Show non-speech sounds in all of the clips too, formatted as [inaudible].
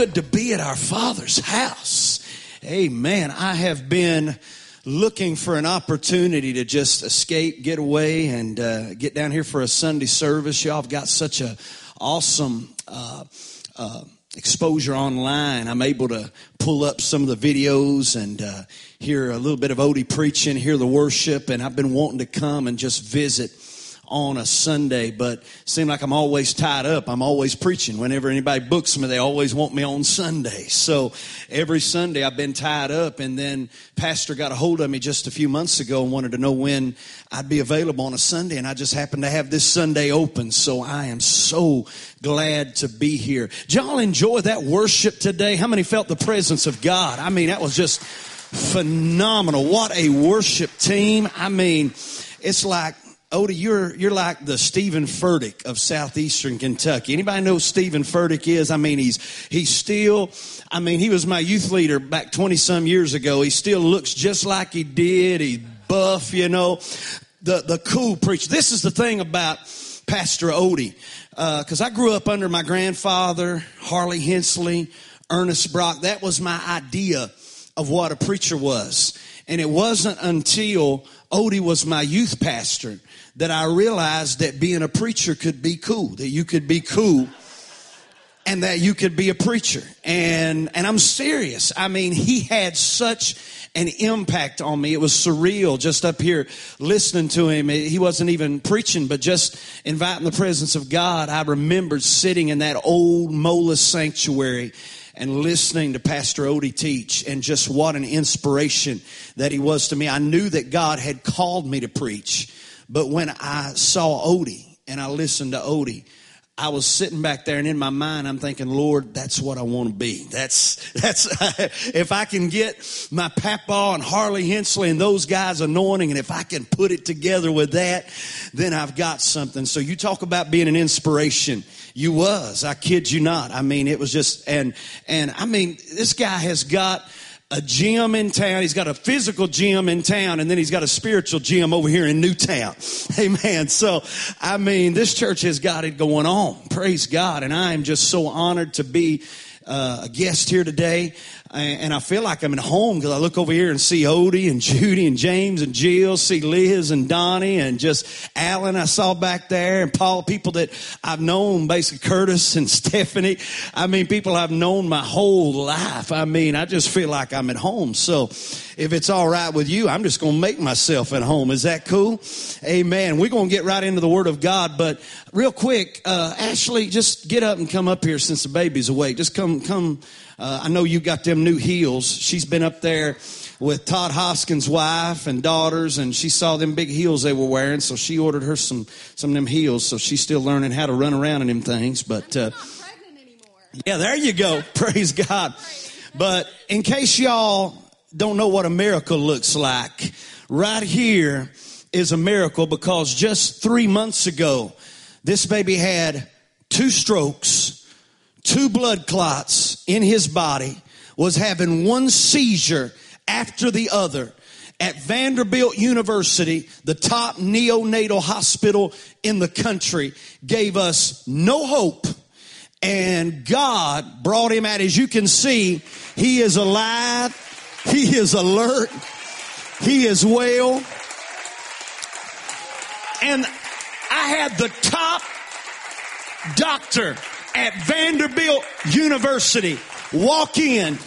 Good to be at our Father's house. Amen. I have been looking for an opportunity to just escape, get away, and uh, get down here for a Sunday service. Y'all have got such a awesome uh, uh, exposure online. I'm able to pull up some of the videos and uh, hear a little bit of Odie preaching, hear the worship, and I've been wanting to come and just visit on a Sunday, but seem like I'm always tied up. I'm always preaching. Whenever anybody books me, they always want me on Sunday. So every Sunday I've been tied up. And then Pastor got a hold of me just a few months ago and wanted to know when I'd be available on a Sunday. And I just happened to have this Sunday open. So I am so glad to be here. Did y'all enjoy that worship today? How many felt the presence of God? I mean, that was just phenomenal. What a worship team. I mean, it's like Odie, you're you're like the Steven Furtick of southeastern Kentucky. Anybody know Steven Furtick is? I mean, he's he's still. I mean, he was my youth leader back twenty some years ago. He still looks just like he did. He's buff, you know. The the cool preacher. This is the thing about Pastor Odie, because uh, I grew up under my grandfather, Harley Hensley, Ernest Brock. That was my idea of what a preacher was, and it wasn't until Odie was my youth pastor that I realized that being a preacher could be cool, that you could be cool and that you could be a preacher. And, and I'm serious. I mean, he had such an impact on me. It was surreal just up here listening to him. He wasn't even preaching, but just inviting the presence of God. I remembered sitting in that old Mola sanctuary and listening to Pastor Odie teach and just what an inspiration that he was to me. I knew that God had called me to preach. But when I saw Odie and I listened to Odie, I was sitting back there and in my mind I'm thinking, Lord, that's what I want to be. That's, [laughs] that's, [laughs] if I can get my Papa and Harley Hensley and those guys anointing and if I can put it together with that, then I've got something. So you talk about being an inspiration. You was, I kid you not. I mean, it was just, and, and I mean, this guy has got, a gym in town. He's got a physical gym in town, and then he's got a spiritual gym over here in Newtown. [laughs] Amen. So, I mean, this church has got it going on. Praise God. And I am just so honored to be uh, a guest here today and I feel like I'm at home because I look over here and see Odie and [laughs] Judy and James and Jill, see Liz and Donnie and just Alan I saw back there and Paul, people that I've known, basically Curtis and [laughs] Stephanie. I mean, people I've known my whole life. I mean, I just feel like I'm at home. So if it's all right with you, I'm just going to make myself at home. Is that cool? Amen. We're going to get right into the Word of God, but real quick, uh, Ashley, just get up and come up here since the baby's awake. Just come, come uh, I know you got them new heels. She's been up there with Todd Hoskins' wife and daughters, and she saw them big heels they were wearing, so she ordered her some some of them heels. So she's still learning how to run around in them things. But uh, yeah, there you go. [laughs] Praise God. But in case y'all don't know what a miracle looks like, right here is a miracle because just three months ago, this baby had two strokes two blood clots in his body, was having one seizure after the other at Vanderbilt University, the top neonatal hospital in the country, gave us no hope. And God brought him out. As you can see, he is alive. He is alert. He is well. And I had the top doctor at Vanderbilt University. Walk in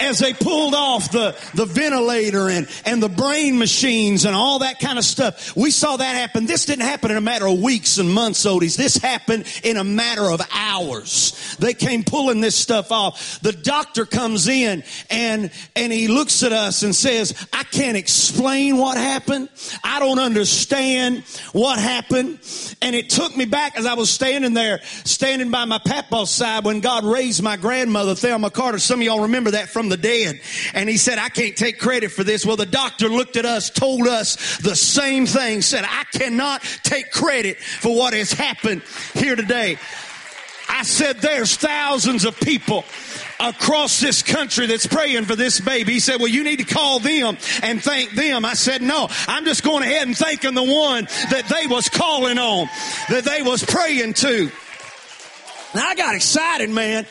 as they pulled off the, the ventilator and, and the brain machines and all that kind of stuff. We saw that happen. This didn't happen in a matter of weeks and months, Odies. This happened in a matter of hours. They came pulling this stuff off. The doctor comes in and, and he looks at us and says, I can't explain what happened. I don't understand what happened. And it took me back as I was standing there, standing by my papa's side when God raised my grandmother, Thelma Carter. Some of y'all remember that from from the dead. And he said, I can't take credit for this. Well, the doctor looked at us, told us the same thing, said, I cannot take credit for what has happened here today. I said, there's thousands of people across this country that's praying for this baby. He said, well, you need to call them and thank them. I said, no, I'm just going ahead and thanking the one that they was calling on, that they was praying to. And I got excited, man.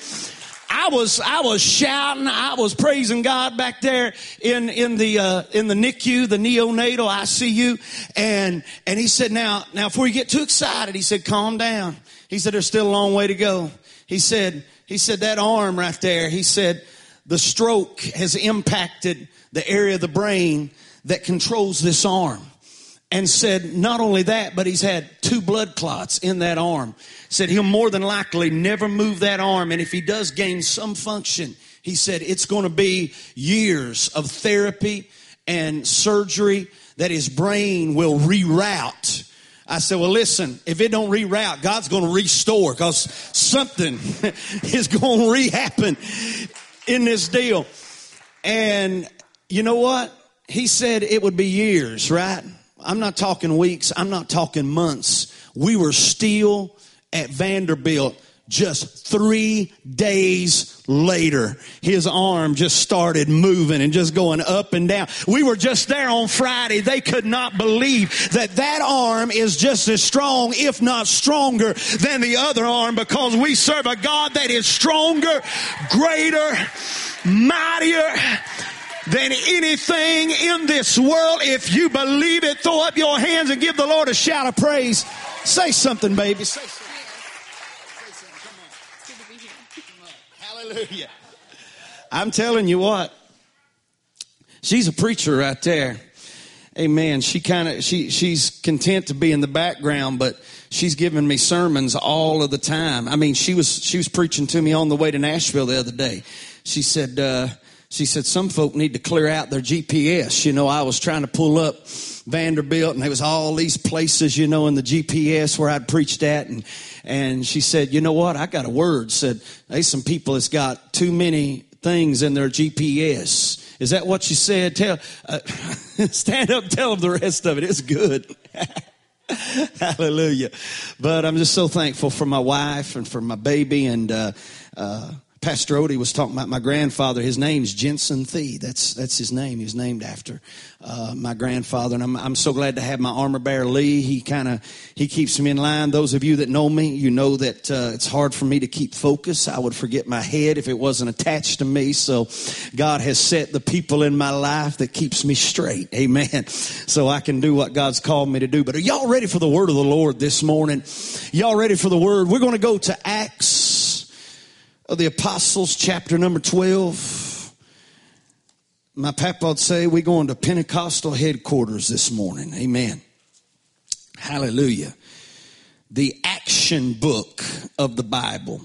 I was I was shouting, I was praising God back there in in the uh, in the NICU, the neonatal ICU, and and he said, now now before you get too excited, he said, calm down. He said, there's still a long way to go. He said he said that arm right there. He said the stroke has impacted the area of the brain that controls this arm and said not only that, but he's had two blood clots in that arm. Said he'll more than likely never move that arm, and if he does gain some function, he said it's going to be years of therapy and surgery that his brain will reroute. I said, well, listen, if it don't reroute, God's going to restore because something [laughs] is going to re-happen in this deal. And you know what? He said it would be years, right? I'm not talking weeks. I'm not talking months. We were still at Vanderbilt just three days later, his arm just started moving and just going up and down. We were just there on Friday. They could not believe that that arm is just as strong, if not stronger, than the other arm because we serve a God that is stronger, greater, mightier than anything in this world. If you believe it, throw up your hands and give the Lord a shout of praise. Say something, baby. Say something. Come on. Hallelujah. I'm telling you what. She's a preacher right there. Amen. She kind of she she's content to be in the background, but she's giving me sermons all of the time. I mean, she was she was preaching to me on the way to Nashville the other day. She said, uh, she said, some folk need to clear out their GPS. You know, I was trying to pull up Vanderbilt and there was all these places, you know, in the GPS where I'd preached at. And, and she said, you know what? I got a word. Said, there's some people that's got too many things in their GPS. Is that what you said? Tell, uh, [laughs] stand up, tell them the rest of it. It's good. [laughs] Hallelujah. But I'm just so thankful for my wife and for my baby and, uh, uh, Pastor Odie was talking about my grandfather. His name's Jensen Thee. That's that's his name. He was named after uh, my grandfather, and I'm I'm so glad to have my armor bearer Lee. He kind of he keeps me in line. Those of you that know me, you know that uh, it's hard for me to keep focus. I would forget my head if it wasn't attached to me. So God has set the people in my life that keeps me straight. Amen. So I can do what God's called me to do. But are y'all ready for the word of the Lord this morning? Y'all ready for the word? We're going to go to Acts of the Apostles, chapter number 12. My papa would say we're going to Pentecostal headquarters this morning. Amen. Hallelujah. The action book of the Bible.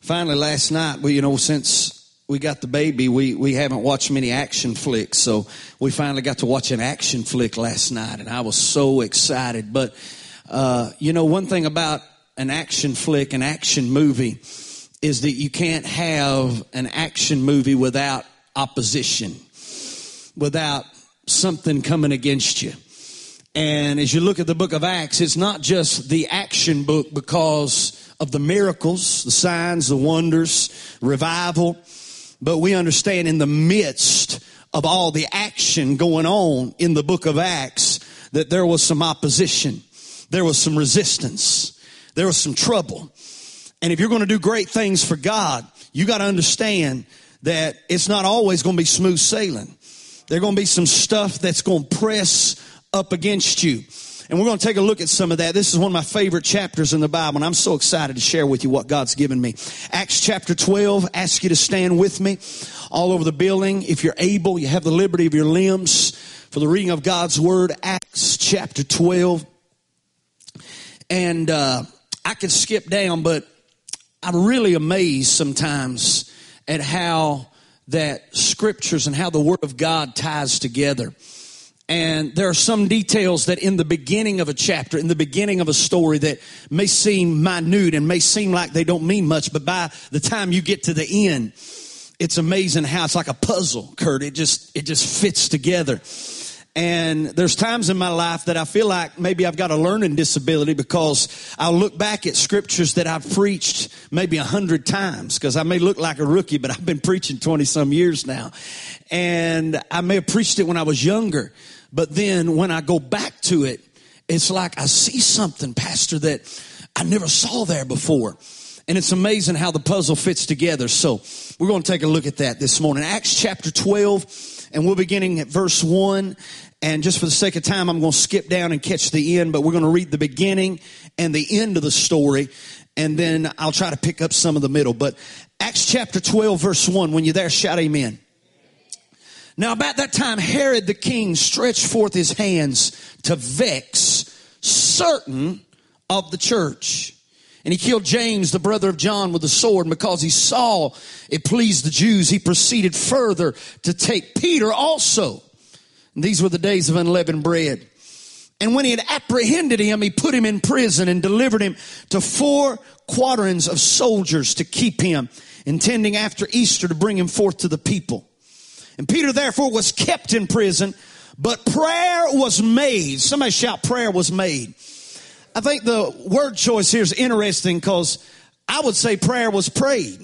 Finally, last night, well, you know, since we got the baby, we, we haven't watched many action flicks. So we finally got to watch an action flick last night, and I was so excited. But, uh, you know, one thing about an action flick, an action movie, is that you can't have an action movie without opposition, without something coming against you. And as you look at the book of Acts, it's not just the action book because of the miracles, the signs, the wonders, revival, but we understand in the midst of all the action going on in the book of Acts that there was some opposition, there was some resistance, there was some trouble. And if you're going to do great things for God, you got to understand that it's not always going to be smooth sailing. There's going to be some stuff that's going to press up against you. And we're going to take a look at some of that. This is one of my favorite chapters in the Bible, and I'm so excited to share with you what God's given me. Acts chapter 12, ask you to stand with me all over the building. If you're able, you have the liberty of your limbs for the reading of God's Word. Acts chapter 12. And uh, I could skip down, but I'm really amazed sometimes at how that scriptures and how the Word of God ties together. And there are some details that in the beginning of a chapter, in the beginning of a story that may seem minute and may seem like they don't mean much, but by the time you get to the end, it's amazing how it's like a puzzle, Kurt. It just, it just fits together. And there's times in my life that I feel like maybe I've got a learning disability because I'll look back at scriptures that I've preached maybe a hundred times because I may look like a rookie, but I've been preaching 20 some years now. And I may have preached it when I was younger, but then when I go back to it, it's like I see something, Pastor, that I never saw there before. And it's amazing how the puzzle fits together. So we're going to take a look at that this morning. Acts chapter 12, and we're beginning at verse 1. And just for the sake of time, I'm going to skip down and catch the end, but we're going to read the beginning and the end of the story. And then I'll try to pick up some of the middle. But Acts chapter 12, verse 1, when you're there, shout amen. Now, about that time, Herod the king stretched forth his hands to vex certain of the church. And he killed James, the brother of John, with a sword. And because he saw it pleased the Jews, he proceeded further to take Peter also. And these were the days of unleavened bread. And when he had apprehended him, he put him in prison and delivered him to four quadrants of soldiers to keep him, intending after Easter to bring him forth to the people. And Peter therefore was kept in prison, but prayer was made. Somebody shout, prayer was made. I think the word choice here is interesting because I would say prayer was prayed.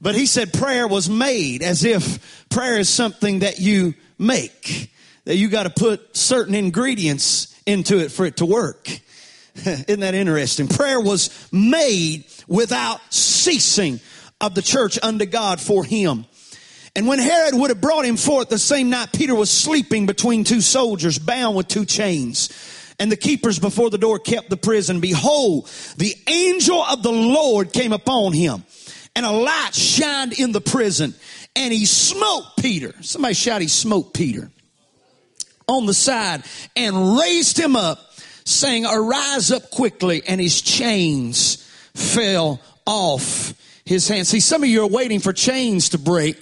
But he said prayer was made as if prayer is something that you make, that you got to put certain ingredients into it for it to work. [laughs] Isn't that interesting? Prayer was made without ceasing of the church unto God for him. And when Herod would have brought him forth the same night, Peter was sleeping between two soldiers, bound with two chains. And the keepers before the door kept the prison. Behold, the angel of the Lord came upon him, and a light shined in the prison, and he smote Peter. Somebody shout, he smote Peter on the side and raised him up, saying, Arise up quickly. And his chains fell off his hands. See, some of you are waiting for chains to break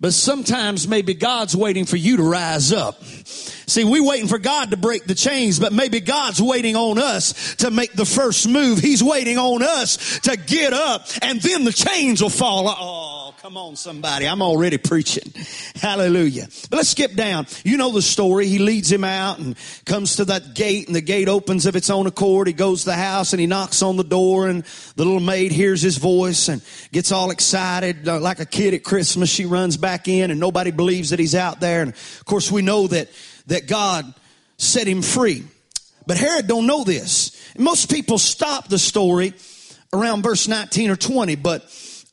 but sometimes maybe God's waiting for you to rise up. See, we waiting for God to break the chains, but maybe God's waiting on us to make the first move. He's waiting on us to get up and then the chains will fall. Oh, come on somebody. I'm already preaching. [laughs] Hallelujah. But let's skip down. You know the story. He leads him out and comes to that gate and the gate opens of its own accord. He goes to the house and he knocks on the door and the little maid hears his voice and gets all excited uh, like a kid at Christmas. She runs back in and nobody believes that he's out there. And of course we know that that God set him free. But Herod don't know this. Most people stop the story around verse 19 or 20, but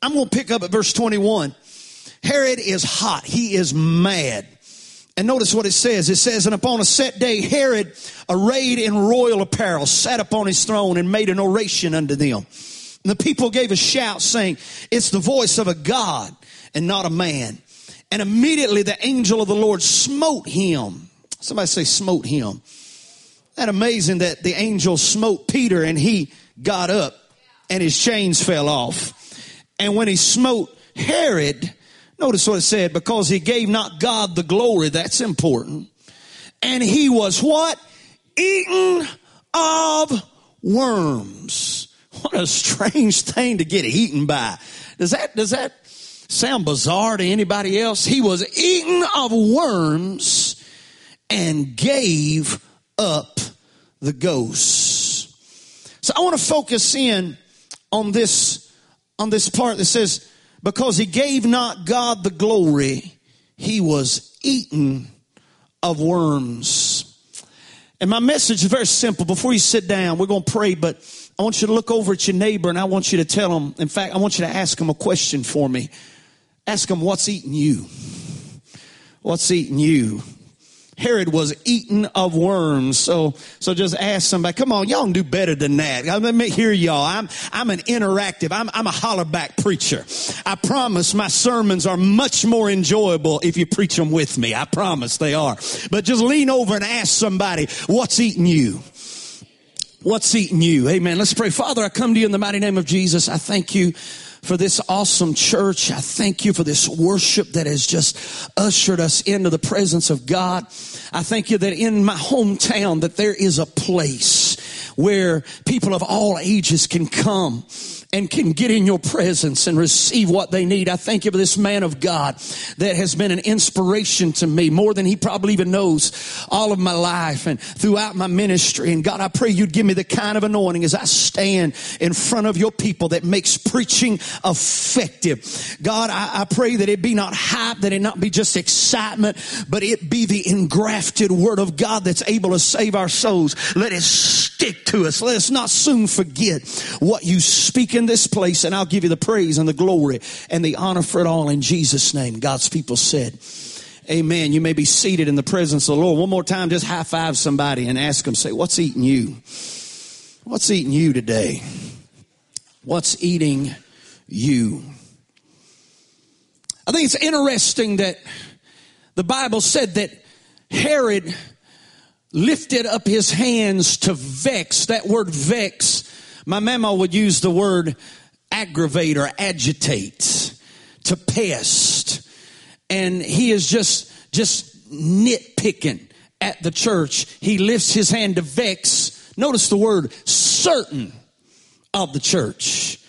I'm going to pick up at verse 21. Herod is hot. He is mad. And notice what it says. It says, And upon a set day, Herod, arrayed in royal apparel, sat upon his throne and made an oration unto them. And the people gave a shout, saying, It's the voice of a God and not a man. And immediately the angel of the Lord smote him Somebody say, smote him. That amazing that the angel smote Peter and he got up and his chains fell off. And when he smote Herod, notice what it said, because he gave not God the glory, that's important. And he was what? Eaten of worms. What a strange thing to get eaten by. Does that, does that sound bizarre to anybody else? He was eaten of worms and gave up the ghost. So I want to focus in on this, on this part that says, because he gave not God the glory, he was eaten of worms. And my message is very simple. Before you sit down, we're going to pray, but I want you to look over at your neighbor and I want you to tell him, in fact, I want you to ask him a question for me. Ask him, what's eating you? What's eating you? Herod was eaten of worms. So, so just ask somebody, come on, y'all can do better than that. Let me hear y'all. I'm, I'm an interactive, I'm, I'm a hollerback preacher. I promise my sermons are much more enjoyable if you preach them with me. I promise they are. But just lean over and ask somebody, what's eating you? What's eating you? Amen. Let's pray. Father, I come to you in the mighty name of Jesus. I thank you for this awesome church. I thank you for this worship that has just ushered us into the presence of God. I thank you that in my hometown that there is a place where people of all ages can come and can get in your presence and receive what they need. I thank you for this man of God that has been an inspiration to me more than he probably even knows all of my life and throughout my ministry. And God, I pray you'd give me the kind of anointing as I stand in front of your people that makes preaching effective. God, I, I pray that it be not hype, that it not be just excitement, but it be the engrafted word of God that's able to save our souls. Let it stick to us. Let us not soon forget what you speak in this place, and I'll give you the praise and the glory and the honor for it all in Jesus' name. God's people said, Amen. You may be seated in the presence of the Lord. One more time, just high five somebody and ask them, say, What's eating you? What's eating you today? What's eating you? I think it's interesting that the Bible said that Herod lifted up his hands to vex. That word vex, my mama would use the word aggravate or agitate, to pest. And he is just, just nitpicking at the church. He lifts his hand to vex. Notice the word certain of the church,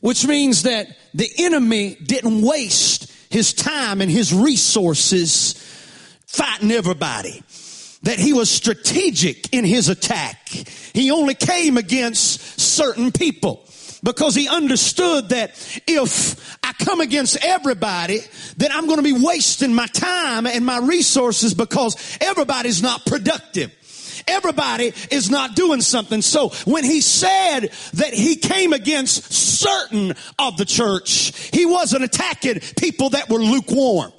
which means that the enemy didn't waste his time and his resources fighting everybody. That he was strategic in his attack. He only came against certain people because he understood that if I come against everybody, then I'm going to be wasting my time and my resources because everybody's not productive. Everybody is not doing something. So when he said that he came against certain of the church, he wasn't attacking people that were lukewarm.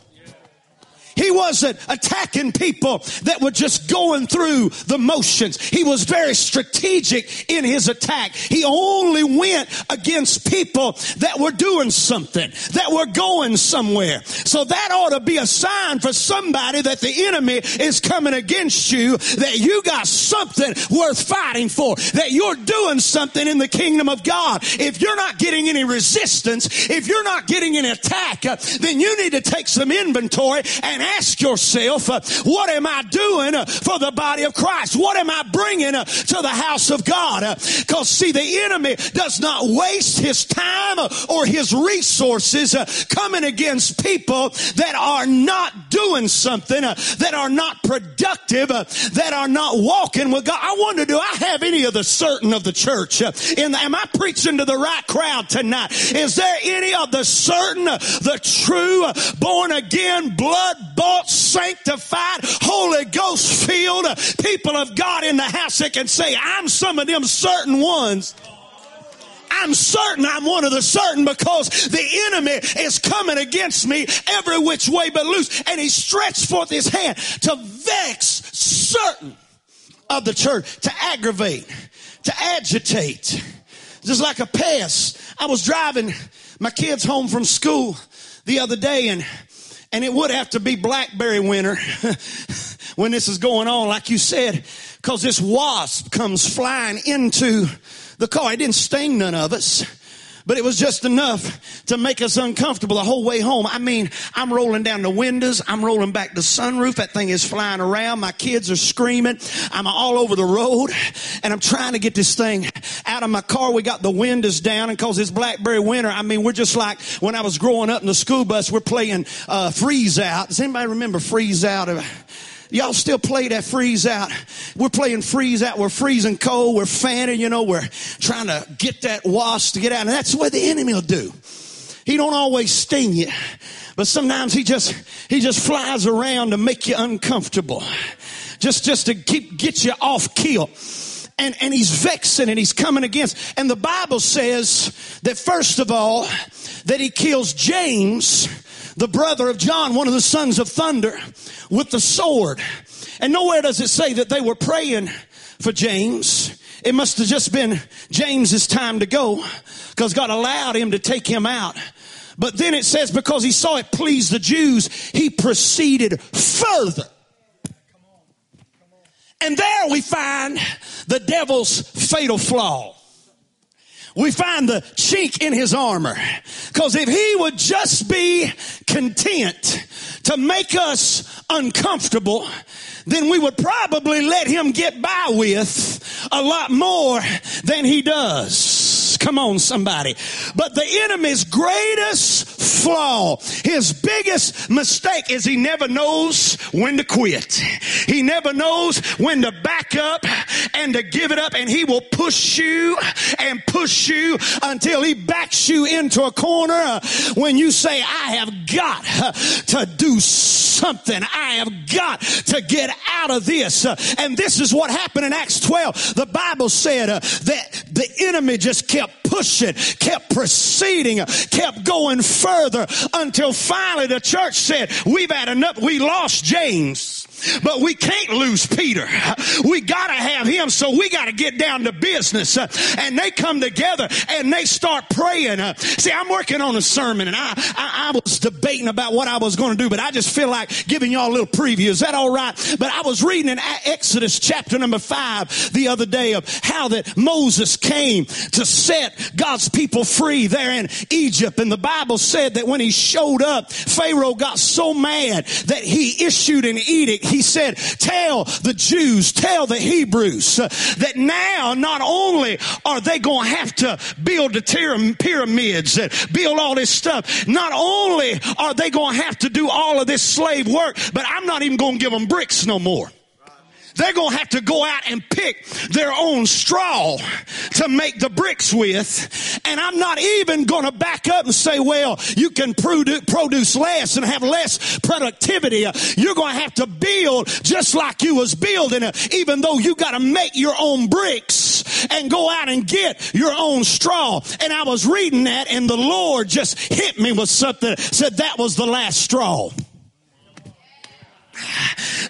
He wasn't attacking people that were just going through the motions. He was very strategic in his attack. He only went against people that were doing something, that were going somewhere. So that ought to be a sign for somebody that the enemy is coming against you, that you got something worth fighting for, that you're doing something in the kingdom of God. If you're not getting any resistance, if you're not getting an attack, then you need to take some inventory and and ask yourself, uh, what am I doing uh, for the body of Christ? What am I bringing uh, to the house of God? Uh, because see, the enemy does not waste his time uh, or his resources uh, coming against people that are not doing something, that are not productive, that are not walking with God. I wonder, do I have any of the certain of the church? In am I preaching to the right crowd tonight? Is there any of the certain, the true, born again, blood bought, sanctified, Holy Ghost filled people of God in the house that can say, I'm some of them certain ones. I'm certain I'm one of the certain because the enemy is coming against me every which way but loose. And he stretched forth his hand to vex certain of the church, to aggravate, to agitate. Just like a pest. I was driving my kids home from school the other day and and it would have to be blackberry winter [laughs] when this is going on, like you said, because this wasp comes flying into the car. It didn't sting none of us but it was just enough to make us uncomfortable the whole way home. I mean, I'm rolling down the windows. I'm rolling back the sunroof. That thing is flying around. My kids are screaming. I'm all over the road and I'm trying to get this thing out of my car. We got the windows down and cause it's blackberry winter. I mean, we're just like when I was growing up in the school bus, we're playing, uh, freeze out. Does anybody remember freeze out? Y'all still play that freeze out. We're playing freeze out. We're freezing cold. We're fanning, you know, we're trying to get that wasp to get out. And that's what the enemy will do. He don't always sting you, but sometimes he just, he just flies around to make you uncomfortable. Just, just to keep, get you off kill. And, and he's vexing and he's coming against. And the Bible says that first of all, that he kills James, the brother of John, one of the sons of thunder, with the sword. And nowhere does it say that they were praying for James. It must have just been James's time to go because God allowed him to take him out. But then it says because he saw it please the Jews, he proceeded further. And there we find the devil's fatal flaw we find the chink in his armor. Because if he would just be content to make us uncomfortable, then we would probably let him get by with a lot more than he does. Come on, somebody. But the enemy's greatest flaw, his biggest mistake is he never knows when to quit. He never knows when to back up and to give it up and he will push you and push you until he backs you into a corner when you say, I have got to do something. I have got to get out of this. And this is what happened in Acts 12. The Bible said uh, that the enemy just kept pushing, kept proceeding, kept going further until finally the church said, we've had enough. We lost James. But we can't lose Peter. We gotta have him, so we gotta get down to business. And they come together and they start praying. See, I'm working on a sermon and I, I, I was debating about what I was going to do, but I just feel like giving y'all a little preview. Is that all right? But I was reading in Exodus chapter number five the other day of how that Moses came to set God's people free there in Egypt. And the Bible said that when he showed up, Pharaoh got so mad that he issued an edict he said, tell the Jews, tell the Hebrews uh, that now not only are they going to have to build the pyramids and build all this stuff, not only are they going to have to do all of this slave work, but I'm not even going to give them bricks no more. They're going to have to go out and pick their own straw to make the bricks with. And I'm not even going to back up and say, well, you can produce less and have less productivity. You're going to have to build just like you was building, even though you got to make your own bricks and go out and get your own straw. And I was reading that and the Lord just hit me with something, said that was the last straw.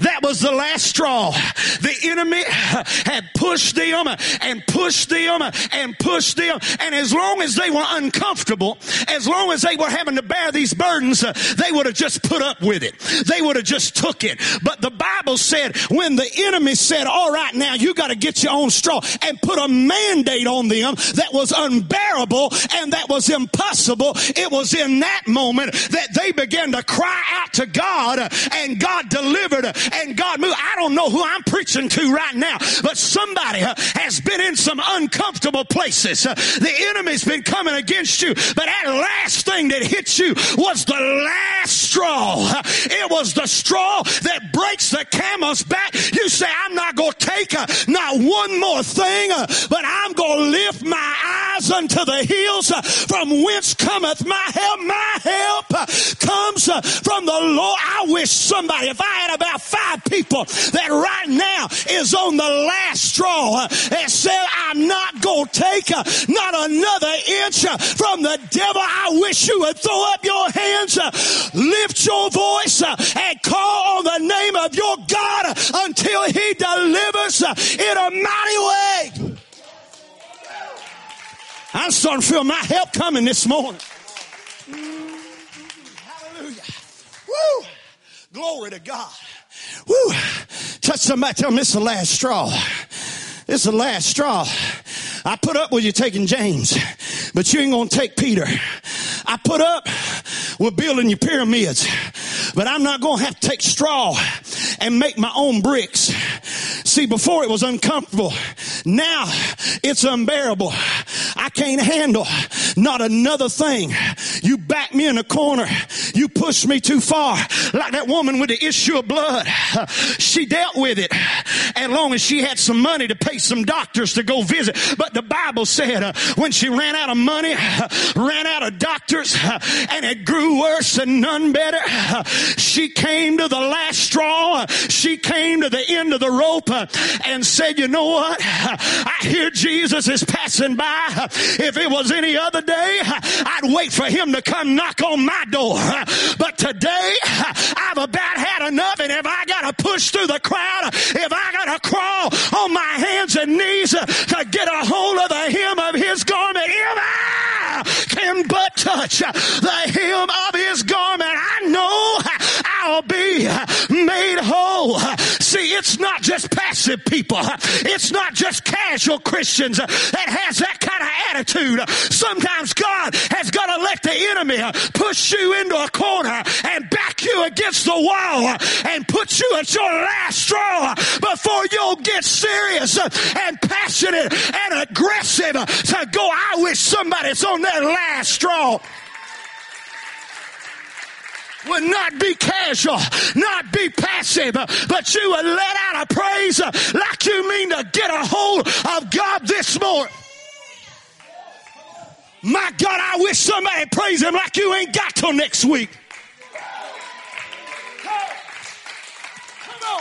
That was the last straw. The enemy had pushed them and pushed them and pushed them. And as long as they were uncomfortable, as long as they were having to bear these burdens, they would have just put up with it. They would have just took it. But the Bible said when the enemy said, all right, now you got to get your own straw and put a mandate on them that was unbearable and that was impossible. It was in that moment that they began to cry out to God and God delivered and God moved. I don't know who I'm preaching to right now, but somebody uh, has been in some uncomfortable places. Uh, the enemy's been coming against you, but that last thing that hit you was the last straw. Uh, it was the straw that breaks the camel's back. You say, I'm not going to take not one more thing, but I'm going to lift my eyes unto the hills from whence cometh my help. My help comes from the Lord. I wish somebody, if About five people that right now is on the last straw and said, I'm not going to take uh, not another inch uh, from the devil. I wish you would throw up your hands, uh, lift your voice, and call on the name of your God until he delivers in a mighty way. I'm starting to feel my help coming this morning. Hallelujah. Woo! Glory to God. Woo! Touch somebody, tell them it's the last straw. It's the last straw. I put up with you taking James, but you ain't gonna take Peter. I put up with building your pyramids, but I'm not gonna have to take straw and make my own bricks. See, before it was uncomfortable. Now it's unbearable. I can't handle not another thing. You back me in a corner. You push me too far. Like that woman with the issue of blood. She dealt with it as long as she had some money to pay some doctors to go visit. But the Bible said uh, when she ran out of money, uh, ran out of doctors, uh, and it grew worse and none better, uh, she came to the last straw. Uh, she came to the end of the rope uh, and said, you know what? I hear Jesus is passing by. If it was any other day, I'd wait for him to come knock on my door. But today, I've about had enough, and if I gotta push through the crowd, if I gotta crawl on my hands and knees to get a of the hem of his garment, if I can but touch the hem of his garment, I know I'll be made whole. See, it's not just passive people. It's not just casual Christians that has that kind of attitude. Sometimes God has got to let the enemy push you into a corner and back you against the wall and put you at your last straw before you'll get serious and passionate and aggressive to go. I wish somebody's on their last straw would not be casual, not be passive, but you would let out a praise like you mean to get a hold of God this morning. My God, I wish somebody praise him like you ain't got till next week.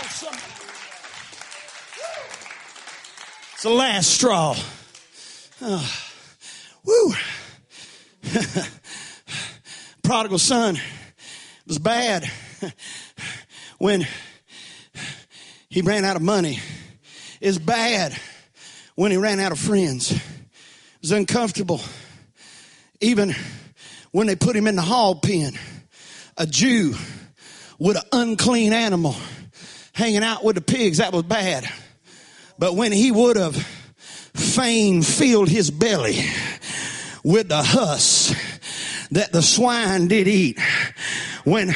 somebody. It's the last straw. Oh, woo. [laughs] Prodigal son was bad when he ran out of money. It's bad when he ran out of friends. It was uncomfortable. Even when they put him in the hog pen, a Jew with an unclean animal hanging out with the pigs, that was bad. But when he would have fain filled his belly with the husk that the swine did eat, when,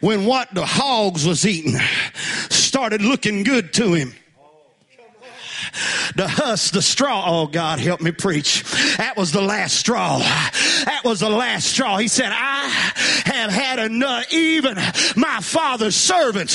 when what the hogs was eating started looking good to him, the husk, the straw. Oh, God, help me preach. That was the last straw. That was the last straw. He said, I have had enough. Even my father's servants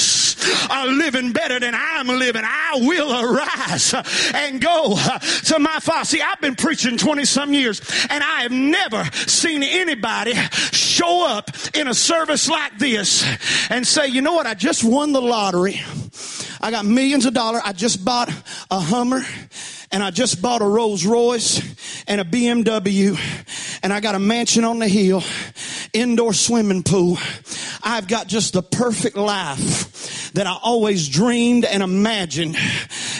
are living better than I'm living. I will arise and go to my father. See, I've been preaching 20 some years and I have never seen anybody show up in a service like this and say, you know what? I just won the lottery. I got millions of dollars. I just bought a Hummer and I just bought a Rolls Royce and a BMW and I got a mansion on the hill, indoor swimming pool. I've got just the perfect life that I always dreamed and imagined.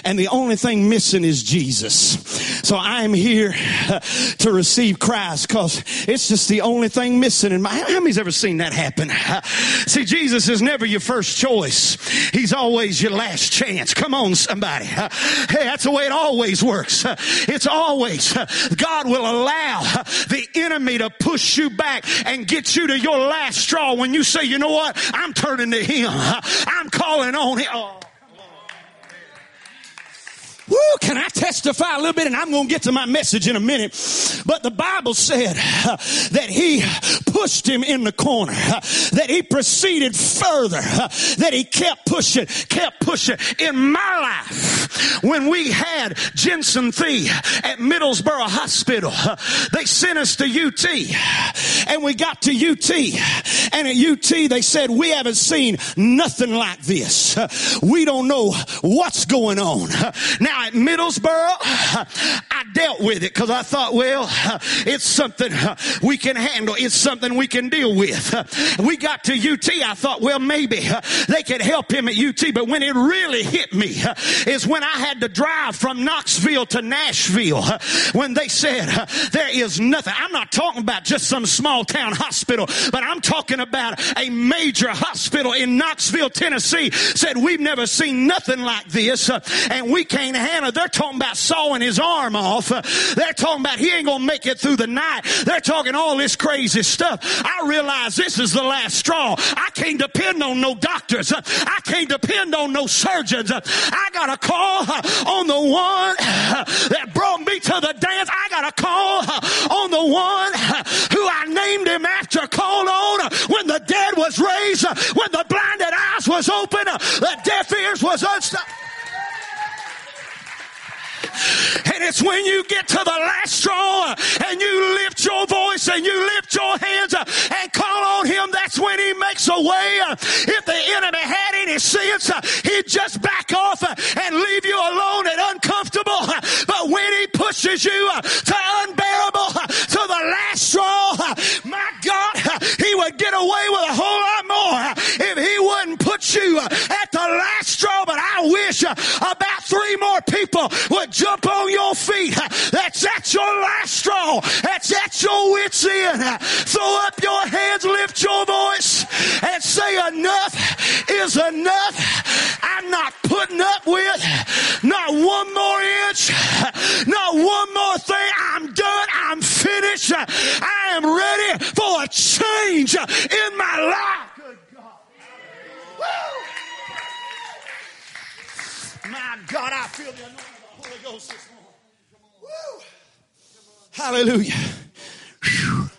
And the only thing missing is Jesus. So I'm here to receive Christ because it's just the only thing missing in my, how many's ever seen that happen? See, Jesus is never your first choice. He's always your last chance. Come on, somebody. Hey, that's the way it always works. It's always, God will allow the enemy to push you back and get you to your last straw when you say, you know what? I'm turning to him. I'm calling on him. Woo, can I testify a little bit? And I'm going to get to my message in a minute. But the Bible said uh, that he pushed him in the corner, uh, that he proceeded further, uh, that he kept pushing, kept pushing. In my life, when we had Jensen Thee at Middlesboro Hospital, uh, they sent us to UT and we got to UT and at UT they said, we haven't seen nothing like this. Uh, we don't know what's going on. Uh, Now at Middlesboro, [laughs] I dealt with it because I thought, well, [laughs] it's something [laughs] we can handle. It's something we can deal with. We got to UT. I thought, well, maybe they could help him at UT. But when it really hit me is when I had to drive from Knoxville to Nashville when they said there is nothing. I'm not talking about just some small town hospital, but I'm talking about a major hospital in Knoxville, Tennessee said we've never seen nothing like this uh, and we can't handle it. They're talking about sawing his arm off. They're talking about he ain't gonna make it through the night. They're talking all this crazy stuff. I realize this is the last straw. I can't depend on no doctors. I can't depend on no surgeons. I got to call on the one that brought me to the dance. I got to call on the one who I named him after. Call on when the dead was raised, when the blinded eyes was open, the deaf ears was unstopped. And it's when you get to the last straw and you lift your voice and you lift your hands and call on him, that's when he makes a way. If the enemy had any sense, he'd just back off and leave you alone and uncomfortable. But when he pushes you to would jump on your feet. That's at your last straw. That's at your wits end. Throw up your hands, lift your voice, and say enough is enough. I'm not putting up with not one more inch, not one more thing. I'm done. I'm finished. I am ready for a change in my life. Good God. Woo! My God, I feel the anointing Ghost this morning. Woo! Hallelujah. Whew.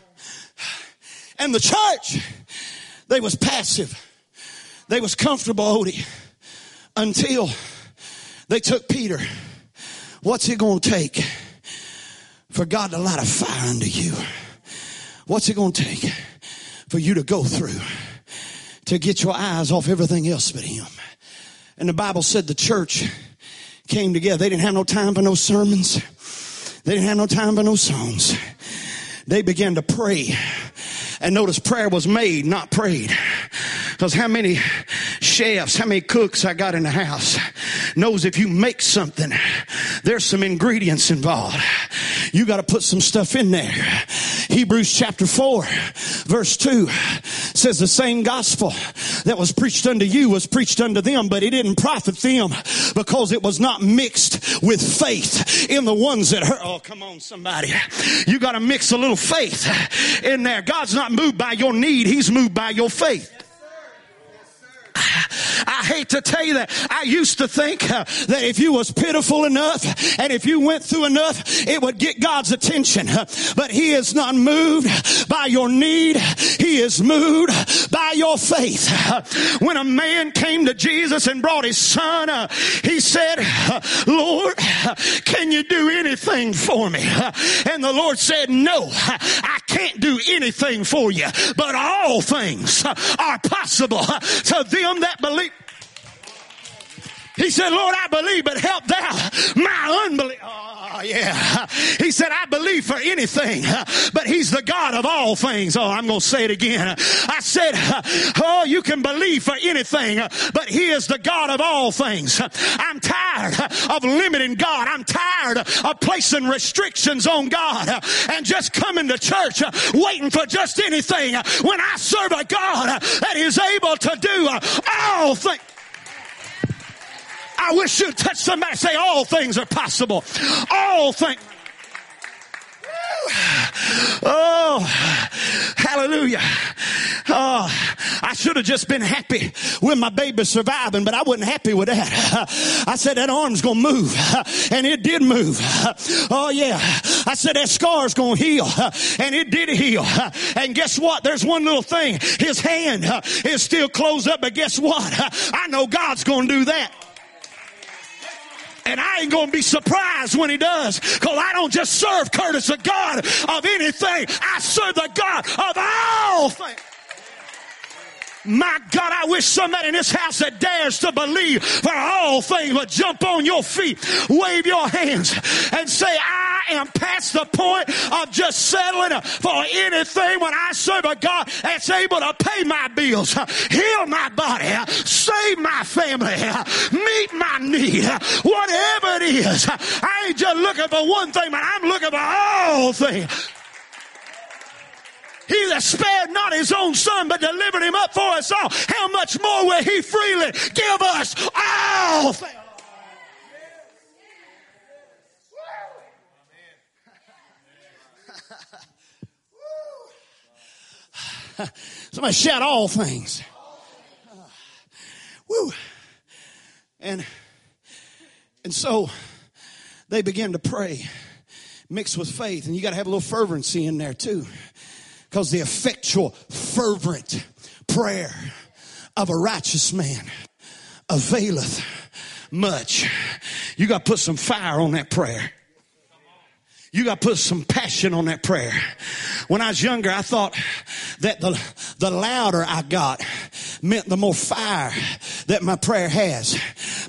And the church, they was passive. They was comfortable, Odie, until they took Peter. What's it going to take for God to light a fire under you? What's it going to take for you to go through to get your eyes off everything else but Him? And the Bible said the church came together. They didn't have no time for no sermons. They didn't have no time for no songs. They began to pray. And notice prayer was made, not prayed. Because how many chefs, how many cooks I got in the house knows if you make something, there's some ingredients involved. You got to put some stuff in there. Hebrews chapter 4, verse 2 says the same gospel that was preached unto you was preached unto them, but it didn't profit them because it was not mixed with faith in the ones that heard. Oh, come on, somebody. You got to mix a little faith in there. God's not moved by your need, He's moved by your faith. I hate to tell you that. I used to think uh, that if you was pitiful enough and if you went through enough, it would get God's attention. Uh, but He is not moved by your need. He is moved by your faith. Uh, when a man came to Jesus and brought his son, uh, he said, uh, Lord, can you do anything for me? And the Lord said, no, I can't do anything for you, but all things are possible to them that believe. He said, Lord, I believe, but help thou my unbelief. Oh, Oh, yeah. He said, I believe for anything, but he's the God of all things. Oh, I'm going to say it again. I said, oh, you can believe for anything, but he is the God of all things. I'm tired of limiting God. I'm tired of placing restrictions on God and just coming to church waiting for just anything when I serve a God that is able to do all things. I wish you'd touch somebody say, All things are possible. All things. Oh, hallelujah. Oh, I should have just been happy with my baby surviving, but I wasn't happy with that. I said that arm's gonna move, and it did move. Oh yeah. I said that scar's gonna heal, and it did heal. And guess what? There's one little thing. His hand is still closed up, but guess what? I know God's gonna do that. And I ain't going to be surprised when he does because I don't just serve Curtis, a God of anything. I serve the God of all things. My God, I wish somebody in this house that dares to believe for all things would jump on your feet, wave your hands, and say, I am past the point of just settling for anything when I serve a God that's able to pay my bills, heal my body, save my family, meet my need, whatever it is. I ain't just looking for one thing, but I'm looking for all things. He that spared not his own son, but delivered him up for us all, how much more will he freely give us all things? [laughs] Somebody shout all things. Woo. And and so they began to pray, mixed with faith, and you got to have a little fervency in there too. Because the effectual, fervent prayer of a righteous man availeth much. You got to put some fire on that prayer. You got to put some passion on that prayer. When I was younger, I thought that the, the louder I got meant the more fire that my prayer has.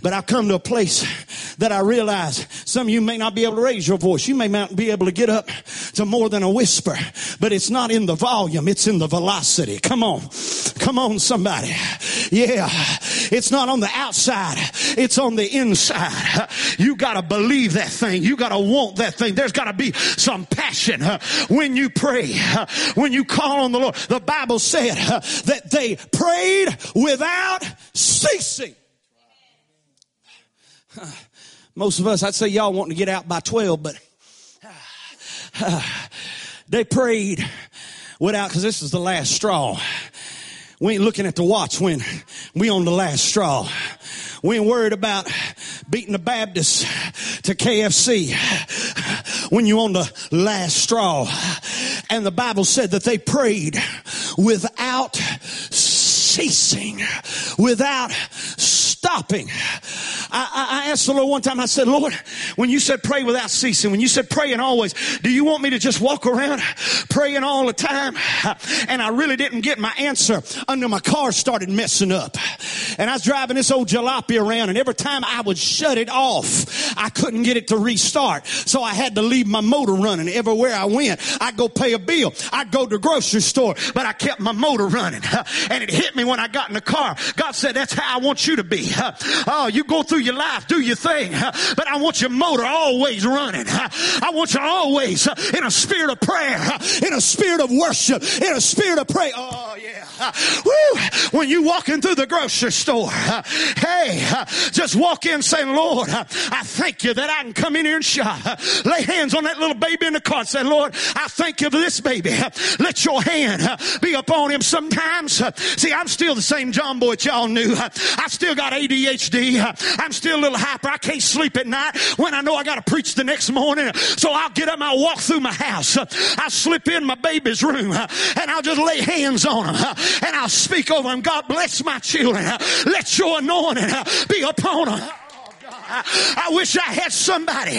But I've come to a place that I realize some of you may not be able to raise your voice. You may not be able to get up to more than a whisper, but it's not in the volume. It's in the velocity. Come on. Come on, somebody. Yeah. It's not on the outside. It's on the inside. You gotta believe that thing. You gotta want that thing. There's gotta be some passion when you pray, when you call on the Lord. The Bible said that they prayed without ceasing. Most of us, I'd say y'all wanting to get out by 12, but [sighs] they prayed without, because this is the last straw. We ain't looking at the watch when we on the last straw. We ain't worried about beating the Baptists to KFC when you on the last straw. And the Bible said that they prayed without ceasing, without stopping. I, I asked the Lord one time, I said, Lord, when you said pray without ceasing, when you said praying always, do you want me to just walk around praying all the time? And I really didn't get my answer until my car started messing up. And I was driving this old jalopy around and every time I would shut it off, I couldn't get it to restart. So I had to leave my motor running everywhere I went. I'd go pay a bill. I'd go to the grocery store, but I kept my motor running. [laughs] And it hit me when I got in the car. God said, that's how I want you to be. [laughs] Oh, you go through your life, do your thing, but I want your motor always running. I want you always in a spirit of prayer, in a spirit of worship, in a spirit of prayer. Oh, yeah. Woo. When you walking through the grocery store, hey, just walk in saying, Lord, I thank you that I can come in here and shop. Lay hands on that little baby in the car and say, Lord, I thank you for this baby. Let your hand be upon him sometimes. See, I'm still the same John boy y'all knew. I still got ADHD. I'm still a little hyper. I can't sleep at night when I know I got to preach the next morning. So I'll get up and I'll walk through my house. I'll slip in my baby's room and I'll just lay hands on them and I'll speak over them. God bless my children. Let your anointing be upon them. I wish I had somebody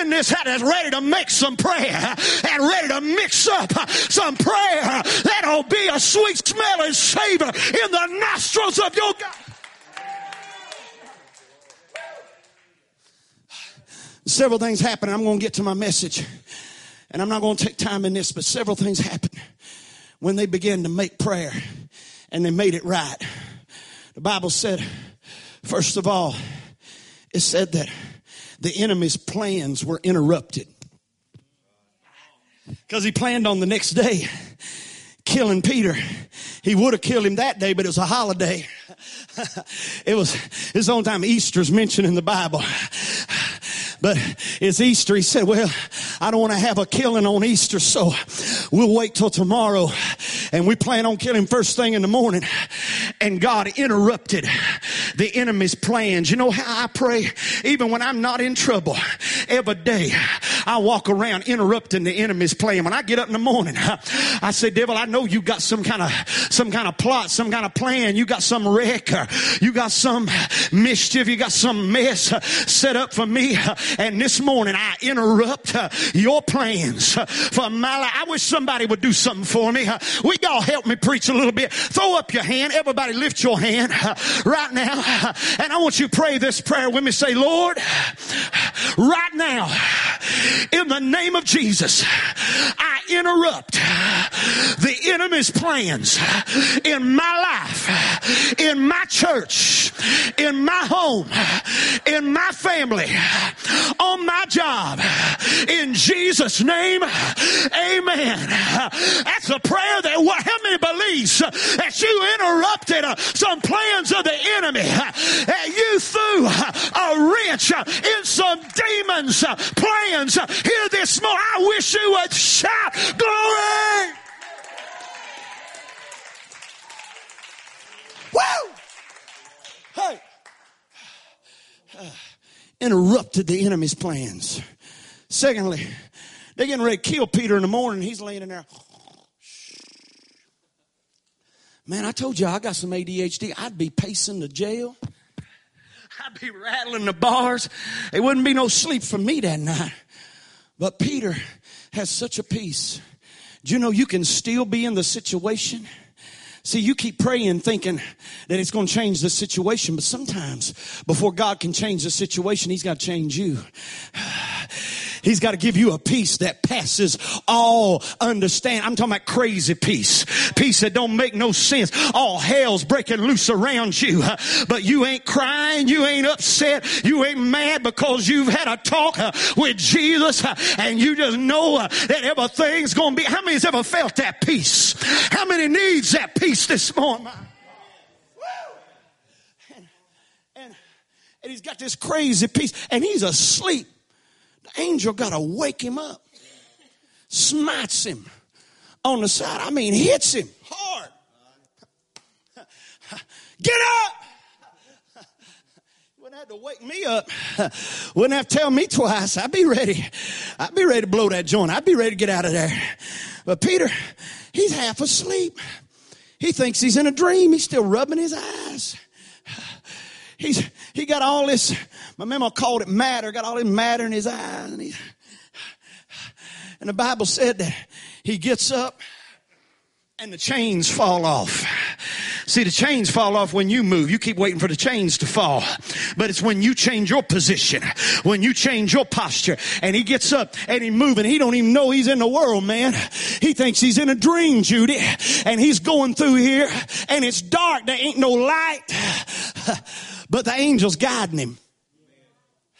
in this house that's ready to make some prayer and ready to mix up some prayer that'll be a sweet smelling savor in the nostrils of your God. Several things happen. I'm going to get to my message. And I'm not going to take time in this, but several things happen when they began to make prayer and they made it right. The Bible said, first of all, it said that the enemy's plans were interrupted. Because he planned on the next day killing Peter. He would have killed him that day, but it was a holiday. [laughs] it was his own time. Easter's mentioned in the Bible. But it's Easter. He said, well, I don't want to have a killing on Easter, so we'll wait till tomorrow. And we plan on killing first thing in the morning. And God interrupted the enemy's plans. You know how I pray? Even when I'm not in trouble, every day I walk around interrupting the enemy's plan. When I get up in the morning, [laughs] I say, devil, I know you got some kind of, some kind of plot, some kind of plan. You got some wreck, you got some mischief, you got some mess set up for me. And this morning I interrupt your plans for my life. I wish somebody would do something for me. Will y'all help me preach a little bit? Throw up your hand. Everybody lift your hand right now. And I want you to pray this prayer with me. Say, Lord, right now, in the name of Jesus, I interrupt the enemy's plans in my life, in my church, in my home, in my family, on my job. In Jesus' name, amen. That's a prayer that what, how many believes that you interrupted some plans of the enemy? That you threw a wrench in some demons' plans here this morning. I wish you would shout glory. Woo! Hey [sighs] interrupted the enemy's plans. Secondly, they're getting ready to kill Peter in the morning. He's laying in there. [sighs] Man, I told you I got some ADHD. I'd be pacing the jail. I'd be rattling the bars. It wouldn't be no sleep for me that night. But Peter has such a peace. Do you know you can still be in the situation? See, you keep praying thinking that it's going to change the situation, but sometimes before God can change the situation, He's got to change you. [sighs] He's got to give you a peace that passes all understand. I'm talking about crazy peace. Peace that don't make no sense. All hell's breaking loose around you. But you ain't crying. You ain't upset. You ain't mad because you've had a talk with Jesus and you just know that everything's going to be. How many's ever felt that peace? How many needs that peace this morning? And, and, and he's got this crazy peace and he's asleep angel got to wake him up, smites him on the side. I mean, hits him hard. Get up! Wouldn't have to wake me up. Wouldn't have to tell me twice. I'd be ready. I'd be ready to blow that joint. I'd be ready to get out of there. But Peter, he's half asleep. He thinks he's in a dream. He's still rubbing his eyes. He's, he got all this, my mama called it matter, got all this matter in his eyes. And, he, and the Bible said that he gets up and the chains fall off. See, the chains fall off when you move. You keep waiting for the chains to fall. But it's when you change your position, when you change your posture, and he gets up and he moving. He don't even know he's in the world, man. He thinks he's in a dream, Judy, and he's going through here, and it's dark. There ain't no light, but the angels guiding him.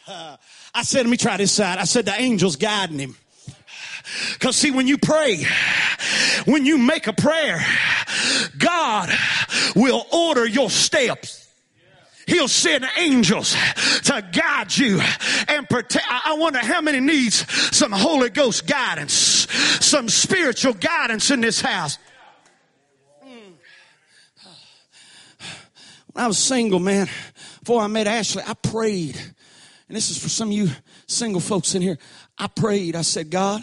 I said, let me try this side. I said, the angels guiding him. Because see, when you pray, when you make a prayer, God will order your steps. He'll send angels to guide you and protect. I wonder how many needs some Holy Ghost guidance, some spiritual guidance in this house. Hmm. When I was single, man, before I met Ashley, I prayed. And this is for some of you single folks in here. I prayed. I said, God,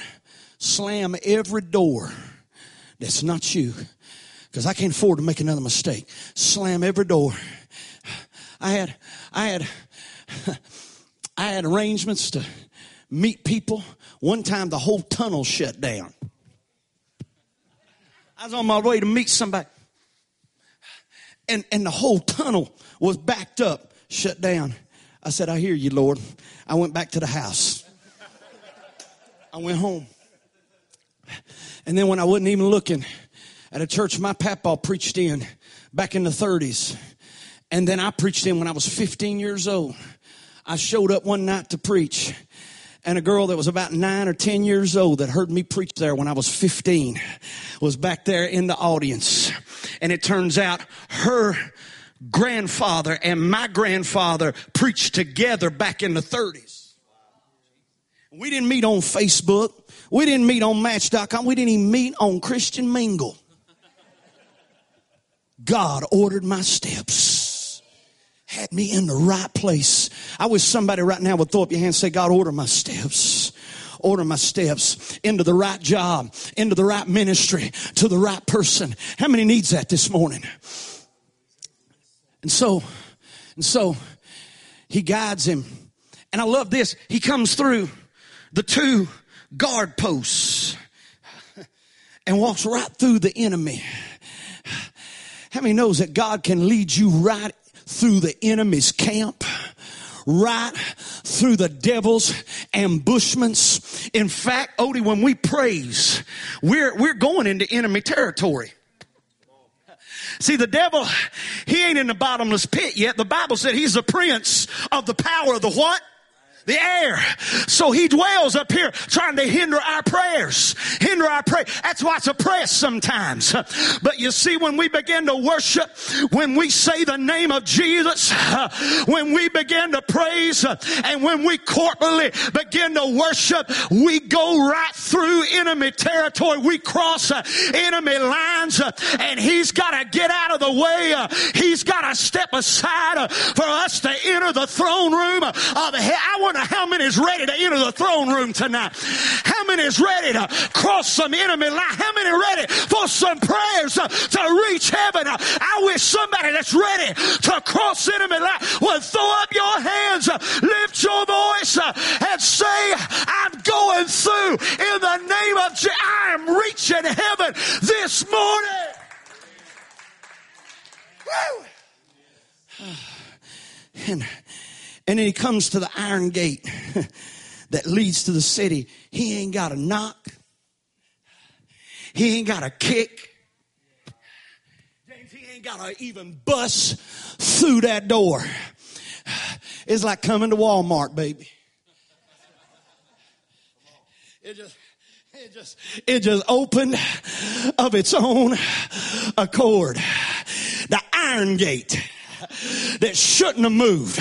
slam every door that's not you because I can't afford to make another mistake. Slam every door. I had, I had, [laughs] I had arrangements to meet people. One time the whole tunnel shut down. I was on my way to meet somebody. And, and the whole tunnel was backed up, shut down. I said, I hear you, Lord. I went back to the house. I went home. And then when I wasn't even looking, at a church my papa preached in back in the 30s. And then I preached in when I was 15 years old. I showed up one night to preach and a girl that was about nine or 10 years old that heard me preach there when I was 15 was back there in the audience. And it turns out her grandfather and my grandfather preached together back in the 30s. We didn't meet on Facebook. We didn't meet on Match.com. We didn't even meet on Christian Mingle. God ordered my steps. Had me in the right place. I wish somebody right now would throw up your hand and say, God, order my steps order my steps into the right job, into the right ministry, to the right person. How many needs that this morning? And so, and so he guides him. And I love this. He comes through the two guard posts and walks right through the enemy. How many knows that God can lead you right through the enemy's camp? right through the devil's ambushments. In fact, Odie, when we praise, we're, we're going into enemy territory. See, the devil, he ain't in the bottomless pit yet. The Bible said he's the prince of the power of the what? The air. So he dwells up here trying to hinder our prayers, hinder our prayer. That's why it's a press sometimes. But you see, when we begin to worship, when we say the name of Jesus, when we begin to praise, and when we corporately begin to worship, we go right through enemy territory. We cross uh, enemy lines, uh, and he's got to get out of the way. Uh, he's got to step aside for us to enter the throne room of heaven. I want how many is ready to enter the throne room tonight. How many is ready to cross some enemy line? How many ready for some prayers to reach heaven? I wish somebody that's ready to cross enemy line would throw up your hands, lift your voice, and say, I'm going through in the name of Jesus. I am reaching heaven this morning. Woo! [sighs] And and then he comes to the iron gate [laughs] that leads to the city. He ain't got a knock. He ain't got a kick. James, he ain't got to even bust through that door. [sighs] It's like coming to Walmart, baby. It just, it just, it just opened of its own accord. The iron gate that shouldn't have moved,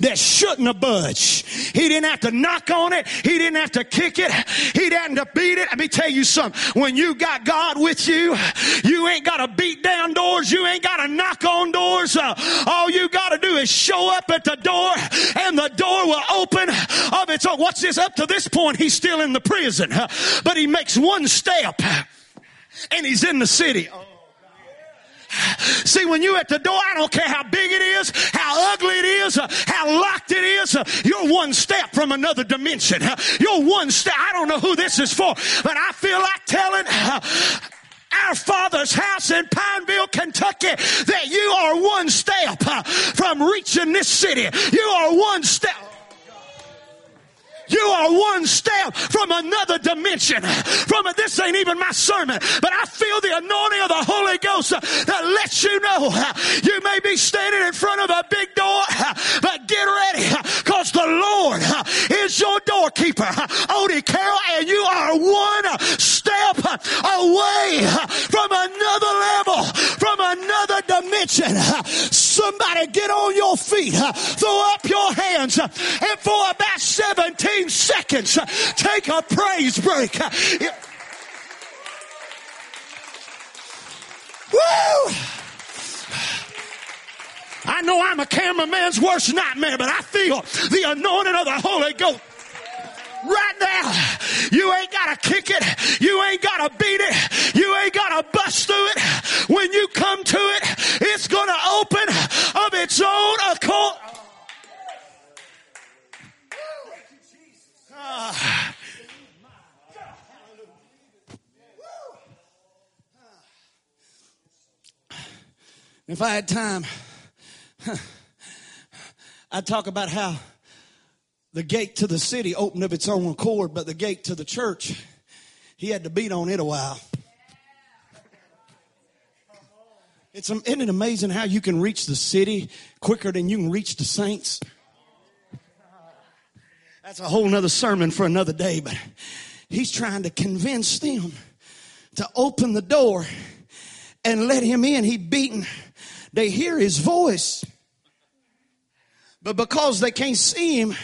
that shouldn't have budged. He didn't have to knock on it. He didn't have to kick it. He didn't have to beat it. Let me tell you something. When you got God with you, you ain't got to beat down doors. You ain't got to knock on doors. Uh, all you got to do is show up at the door and the door will open of its own. What's this? Up to this point, he's still in the prison, but he makes one step and he's in the city. Oh. See, when you at the door, I don't care how big it is, how ugly it is, uh, how locked it is, uh, you're one step from another dimension. Uh, you're one step. I don't know who this is for, but I feel like telling our Father's house in Pineville, Kentucky, that you are one step from reaching this city. You are one step. You are one step from another dimension. From a, this ain't even my sermon, but I feel the anointing of the Holy Ghost that lets you know you may be standing in front of a big door, but get ready because the Lord is your doorkeeper. Odie Carroll, and you are one step away from another level, from another dimension. Somebody get on your feet, throw up your hands, and for about 17 15 seconds, take a praise break. Woo! I know I'm a cameraman's worst nightmare, but I feel the anointing of the Holy Ghost right now. You ain't got to kick it. You ain't got to beat it. You ain't got to bust through it. When you come to it, it's going to open of its own accord. Ah. If I had time, [laughs] I'd talk about how the gate to the city opened of its own accord, but the gate to the church, he had to beat on it a while. It's, isn't it amazing how you can reach the city quicker than you can reach the saints? That's a whole nother sermon for another day, but he's trying to convince them to open the door and let him in. He beaten they hear his voice. But because they can't see him,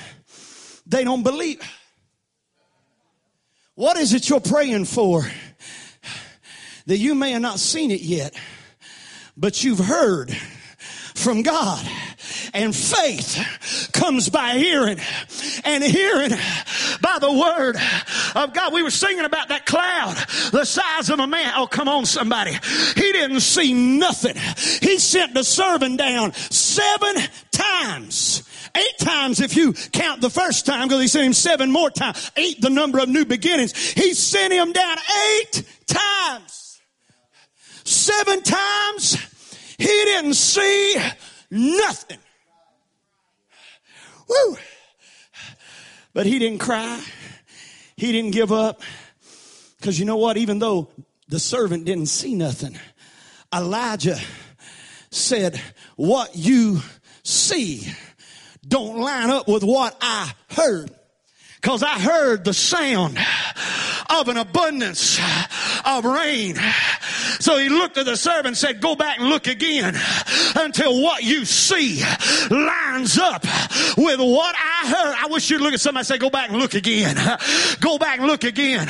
they don't believe. What is it you're praying for? That you may have not seen it yet, but you've heard from God. And faith comes by hearing and hearing by the word of God. We were singing about that cloud the size of a man. Oh, come on, somebody. He didn't see nothing. He sent the servant down seven times. Eight times if you count the first time because he sent him seven more times. Eight, the number of new beginnings. He sent him down eight times. Seven times he didn't see nothing. Woo! But he didn't cry. He didn't give up. Because you know what? Even though the servant didn't see nothing, Elijah said, What you see don't line up with what I heard. Because I heard the sound of an abundance of rain. So he looked at the servant and said, Go back and look again until what you see lines up with what I heard. I wish you'd look at somebody and say, Go back and look again. Go back and look again.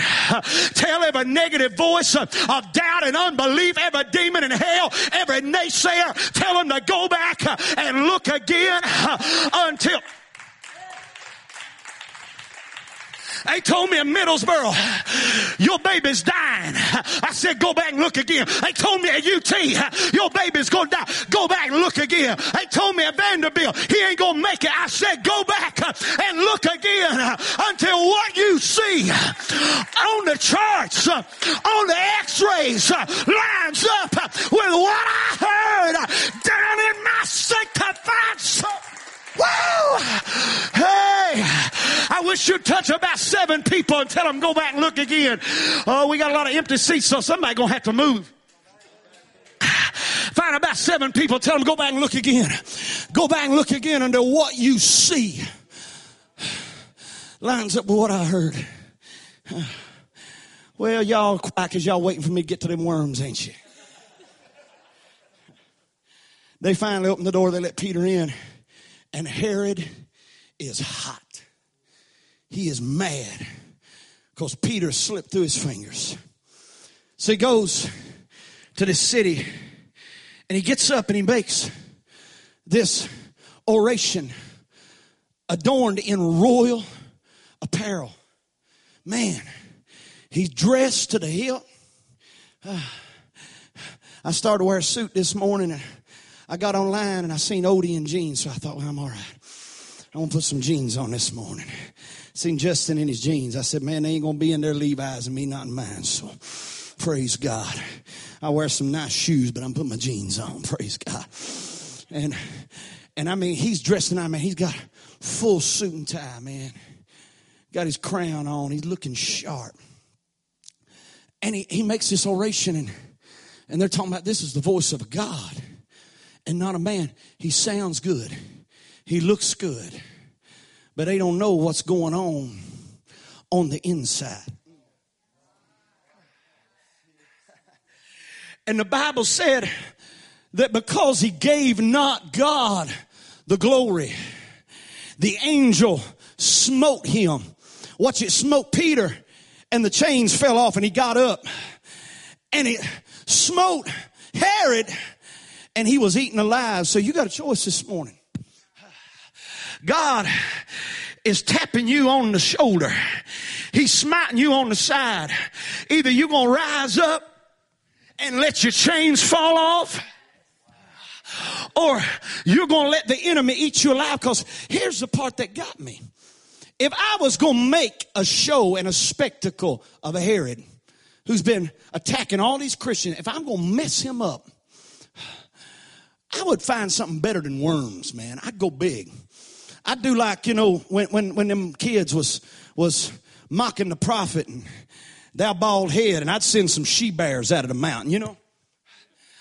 Tell every negative voice of doubt and unbelief, every demon in hell, every naysayer, tell them to go back and look again until. They told me in Middlesboro, your baby's dying. I said, go back and look again. They told me at UT, your baby's gonna die. Go back and look again. They told me at Vanderbilt, he ain't gonna make it. I said, go back and look again until what you see on the charts, on the x-rays lines up with what I heard down in my sanctified soul. Woo! Hey, I wish you'd touch about seven people and tell them go back and look again. Oh, we got a lot of empty seats, so somebody gonna have to move. Find about seven people, tell them go back and look again. Go back and look again under what you see lines up with what I heard. Well, y'all quiet because y'all waiting for me to get to them worms, ain't you? They finally opened the door, they let Peter in. And Herod is hot. He is mad because Peter slipped through his fingers. So he goes to this city and he gets up and he makes this oration adorned in royal apparel. Man, he's dressed to the hilt. [sighs] I started to wear a suit this morning and I got online and I seen Odie in jeans, so I thought, well, I'm all right. I'm gonna put some jeans on this morning. Seen Justin in his jeans. I said, man, they ain't gonna be in their Levi's and me not in mine. So praise God. I wear some nice shoes, but I'm putting my jeans on. [laughs] Praise God. And and I mean, he's dressed in I mean, he's got full suit and tie, man. Got his crown on. He's looking sharp. And he, he makes this oration and and they're talking about this is the voice of God and not a man. He sounds good. He looks good. But they don't know what's going on on the inside. And the Bible said that because he gave not God the glory, the angel smote him. Watch it smote Peter and the chains fell off and he got up and it smote Herod and he was eaten alive. So you got a choice this morning. God is tapping you on the shoulder. He's smiting you on the side. Either you're going to rise up and let your chains fall off or you're going to let the enemy eat you alive because here's the part that got me. If I was going to make a show and a spectacle of a Herod who's been attacking all these Christians, if I'm going to mess him up, I would find something better than worms, man. I'd go big. I'd do like, you know, when, when, when them kids was, was mocking the prophet and thou bald head, and I'd send some she bears out of the mountain, you know?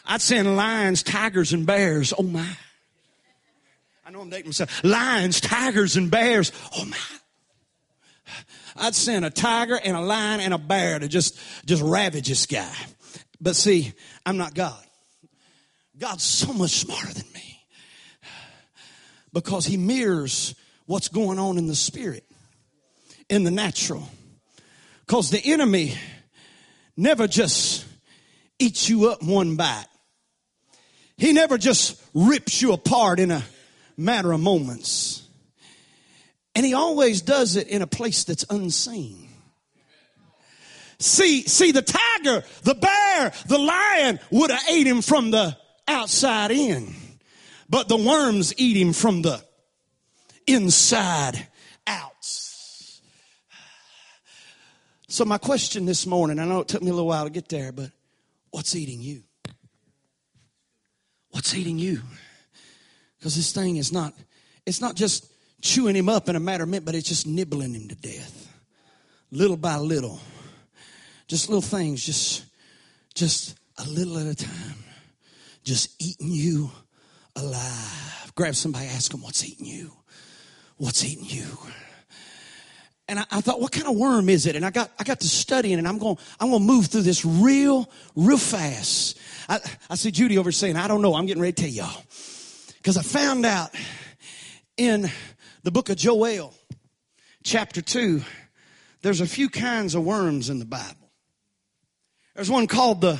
I'd send lions, tigers, and bears. Oh my. I know I'm dating myself. Lions, tigers, and bears. Oh my. I'd send a tiger and a lion and a bear to just, just ravage this guy. But see, I'm not God. God's so much smarter than me because he mirrors what's going on in the spirit, in the natural. Because the enemy never just eats you up one bite. He never just rips you apart in a matter of moments. And he always does it in a place that's unseen. See, see, the tiger, the bear, the lion would have ate him from the outside in, but the worms eat him from the inside out. So, my question this morning, I know it took me a little while to get there, but what's eating you? What's eating you? Because this thing is not, it's not just chewing him up in a matter of minutes, but it's just nibbling him to death. Little by little. Just little things, just, just a little at a time just eating you alive. Grab somebody, ask them, What's eating you? What's eating you? And I, thought, what kind of worm is it? And I got I got to studying, and I'm going I'm going to move through this real real fast. I, I see Judy over saying, I don't know. I'm getting ready to tell y'all because I found out in the book of Joel, chapter two, there's a few kinds of worms in the Bible. There's one called the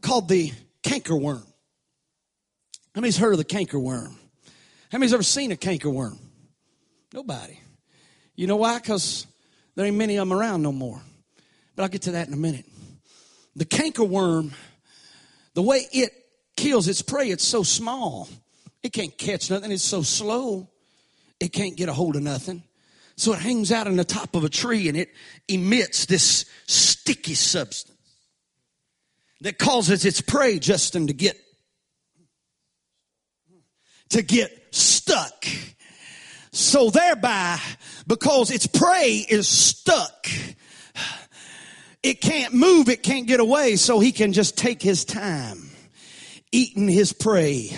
called the cankerworm. How many's heard of the cankerworm? How many's ever seen a cankerworm? Nobody. You know why? Because there ain't many of them around no more. But I'll get to that in a minute. The cankerworm, the way it kills its prey, it's so small. It can't catch nothing. It's so slow. It can't get a hold of nothing. So it hangs out on the top of a tree and it emits this sticky substance that causes its prey, Justin, to get to get stuck. So thereby, because its prey is stuck, it can't move, it can't get away, so he can just take his time eating his prey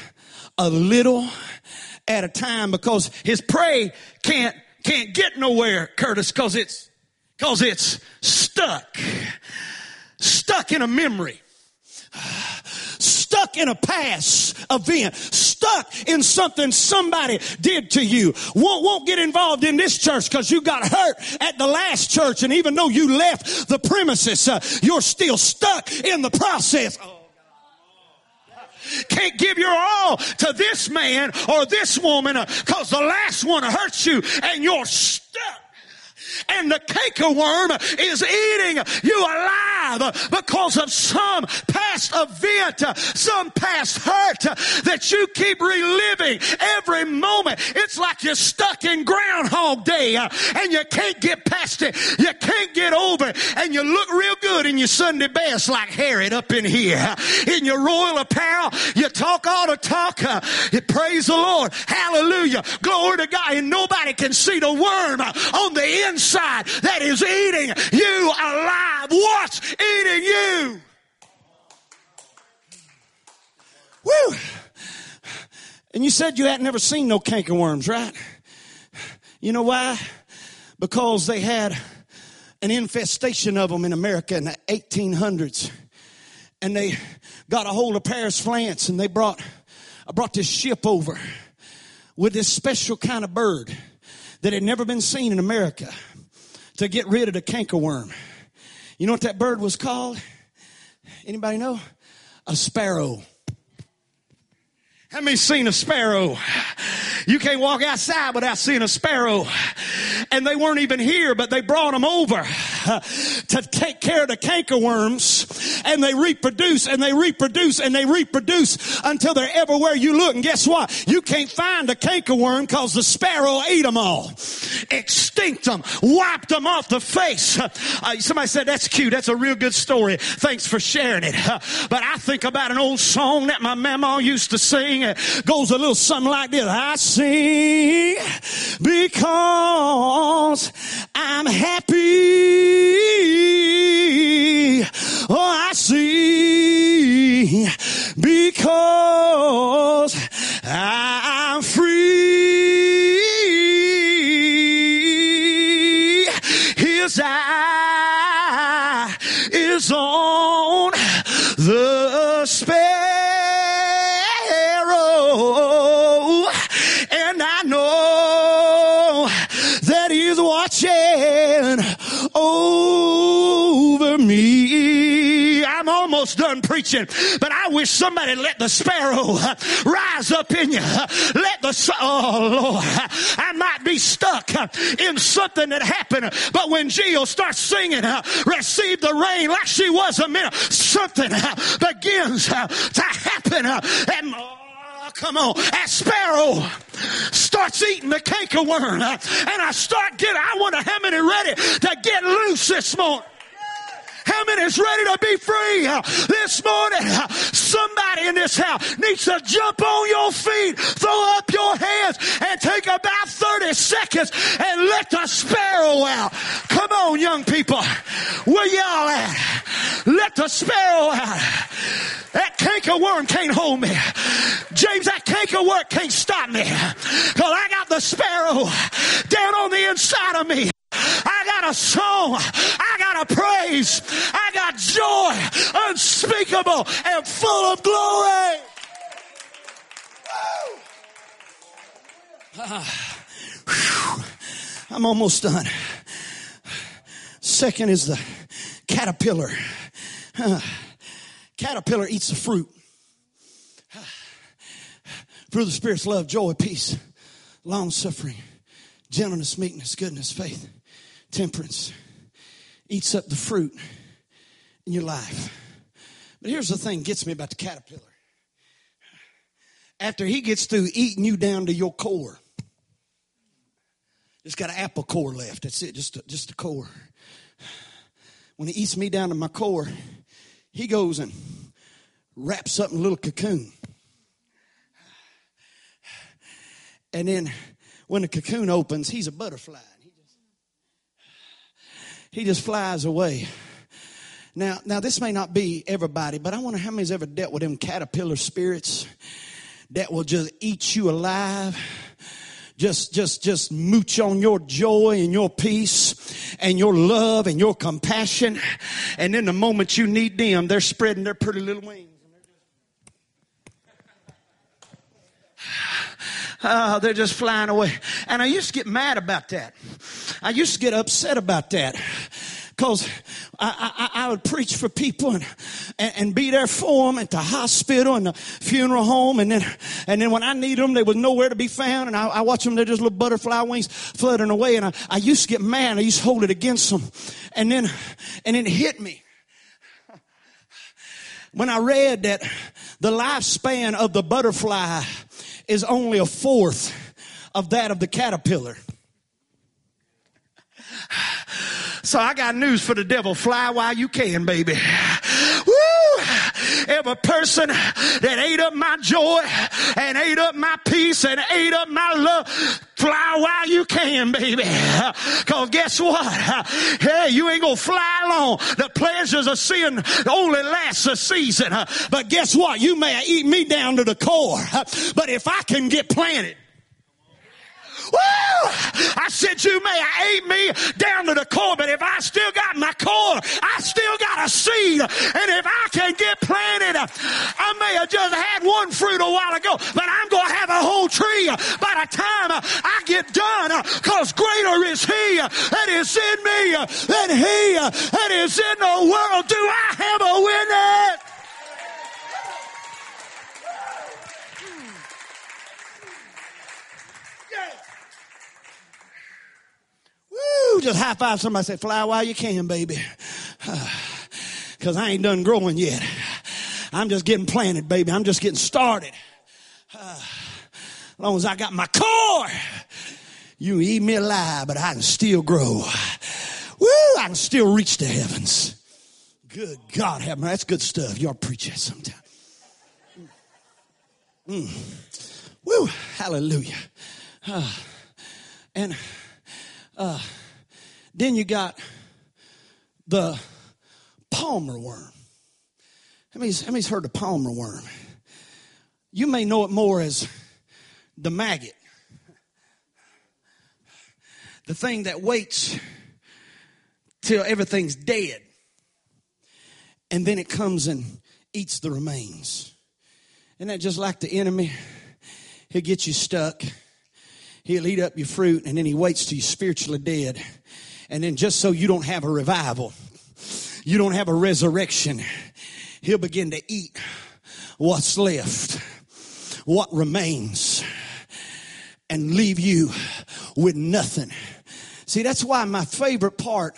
a little at a time because his prey can't can't get nowhere, Curtis, because it's because it's stuck. Stuck in a memory stuck in a past event, stuck in something somebody did to you. Won't, won't get involved in this church because you got hurt at the last church. And even though you left the premises, uh, you're still stuck in the process. Can't give your all to this man or this woman because uh, the last one hurt you and you're stuck. And the canker worm is eating you alive because of some past event, some past hurt that you keep reliving every moment. It's like you're stuck in Groundhog Day uh, and you can't get past it. You can't get over it. And you look real good in your Sunday best like Herod up in here. In your royal apparel, you talk all the talk. Uh, you praise the Lord. Hallelujah. Glory to God. And nobody can see the worm on the inside that is eating you alive. What's eating you? Woo! And you said you hadn't never seen no cankerworms, right? You know why? Because they had an infestation of them in America in the 1800s. And they got a hold of Paris, France, and they brought, I brought this ship over with this special kind of bird that had never been seen in America to get rid of the cankerworm. You know what that bird was called? Anybody know? A sparrow. How many seen a sparrow? You can't walk outside without seeing a sparrow. And they weren't even here, but they brought them over to take care of the cankerworms. And they reproduce and they reproduce and they reproduce until they're everywhere you look. And guess what? You can't find a cankerworm because the sparrow ate them all. Extinct them. Wiped them off the face. Uh, somebody said, that's cute. That's a real good story. Thanks for sharing it. Uh, but I think about an old song that my mama used to sing. It goes a little something like this. I sing because I'm happy. Oh, I sing because I'm free. His eye is on the watching over me. I'm almost done preaching, but I wish somebody let the sparrow rise up in you. Let the, oh Lord, I might be stuck in something that happened, but when Jill starts singing, receive the rain like she was a minute, something begins to happen. And come on, that sparrow starts eating the cankerworm, uh, and I start getting, I wonder how many ready to get loose this morning. How many is ready to be free this morning? Somebody in this house needs to jump on your feet, throw up your hands, and take about 30 seconds and let the sparrow out. Come on, young people. Where y'all at? Let the sparrow out. That canker worm can't hold me. James, that cankerworm can't stop me. Cause I got the sparrow down on the inside of me. I got a song. I got a praise. I got joy unspeakable and full of glory. Ah. [sighs] I'm almost done. Second is the caterpillar. Ah, [sighs] Caterpillar eats the fruit. Ah, Fruit of the Spirit's love, joy, peace, long suffering, gentleness, meekness, goodness, faith, temperance. Eats up the fruit in your life. But here's the thing gets me about the caterpillar. After he gets through eating you down to your core, just got an apple core left. That's it, just a, just a core. When he eats me down to my core, he goes and wraps up in a little cocoon. And then when the cocoon opens, he's a butterfly. He just, flies away. Now, now this may not be everybody, but I wonder how many's ever dealt with them caterpillar spirits that will just eat you alive. Just, just, just mooch on your joy and your peace and your love and your compassion. And then the moment you need them, they're spreading their pretty little wings. Oh, they're just flying away. And I used to get mad about that. I used to get upset about that. Because I, I, I would preach for people and, and, and be there for them at the hospital and the funeral home. And then, and then when I needed them, they was nowhere to be found. And I, I watch them, they're just little butterfly wings fluttering away. And I, I used to get mad. I used to hold it against them. And then, and then it hit me. when I read that the lifespan of the butterfly is only a fourth of that of the caterpillar. So I got news for the devil. Fly while you can, baby. Every person that ate up my joy and ate up my peace and ate up my love, fly while you can, baby. [laughs] Cause guess what? [laughs] Hey, you ain't gonna fly long. The pleasures of sin only last a season. But guess what? You may eat me down to the core. [laughs] But if I can get planted, Woo! I said, You may have ate me down to the core, but if I still got my core, I still got a seed. And if I can get planted, I may have just had one fruit a while ago, but I'm going to have a whole tree by the time I get done, because greater is He that is in me than He that is in the world. Do I have a witness? Woo, just high five somebody say, fly while you can, baby. [sighs] Because I ain't done growing yet. I'm just getting planted, baby. I'm just getting started. Uh, [sighs] as long as I got my core, you eat me alive, but I can still grow. [sighs] Woo, I can still reach the heavens. Good God, have. That's good stuff. Y'all preach that sometime. Mm. Woo, hallelujah. Uh, and uh, then you got the palmer worm. How many's, how many's heard of palmer worm? You may know it more as the maggot. The thing that waits till everything's dead. And then it comes and eats the remains. Isn't that just like the enemy? He'll get you stuck He'll eat up your fruit and then he waits till you're spiritually dead. And then just so you don't have a revival, you don't have a resurrection, he'll begin to eat what's left, what remains, and leave you with nothing. See, that's why my favorite part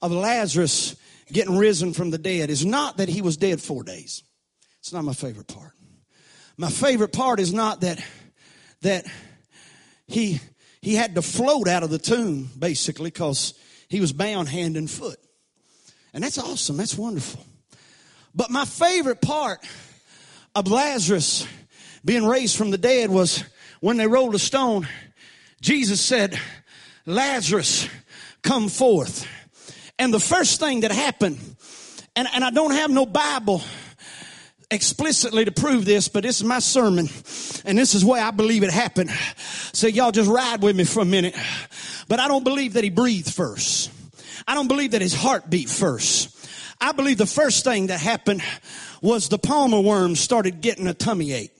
of Lazarus getting risen from the dead is not that he was dead four days. It's not my favorite part. My favorite part is not that that he he had to float out of the tomb basically because he was bound hand and foot. And that's awesome. That's wonderful. But my favorite part of Lazarus being raised from the dead was when they rolled a stone, Jesus said, Lazarus, come forth. And the first thing that happened, and, and I don't have no Bible explicitly to prove this, but this is my sermon, and this is way I believe it happened. So y'all just ride with me for a minute. But I don't believe that he breathed first. I don't believe that his heart beat first. I believe the first thing that happened was the palmer worm started getting a tummy ache.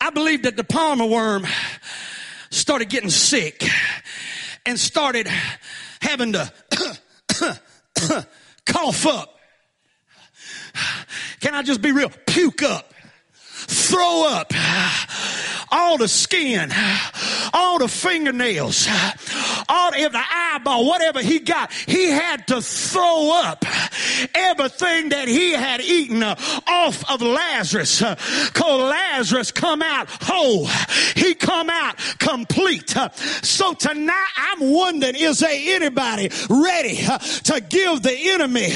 I believe that the palmer worm started getting sick and started having to [coughs] [coughs] [coughs] cough up can I just be real? Puke up. Throw up all the skin, all the fingernails, all of the eyeball, whatever he got, he had to throw up everything that he had eaten off of Lazarus. Cause Lazarus come out whole. He come out complete. So tonight I'm wondering, is there anybody ready to give the enemy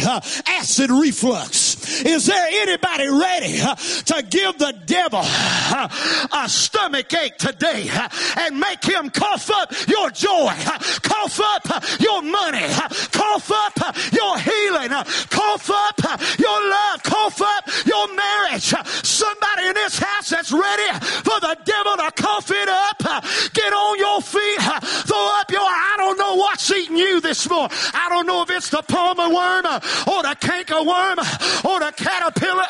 acid reflux? Is there anybody ready to give the devil a stomach ache today and make him cough up your joy, cough up your money, cough up your healing, cough up your love, cough up your marriage. Somebody in this house that's ready for the devil to cough it up. Get on your feet, throw up your, I don't know what's eating you this morning. I don't know if it's the palmer worm or the canker worm or the caterpillar,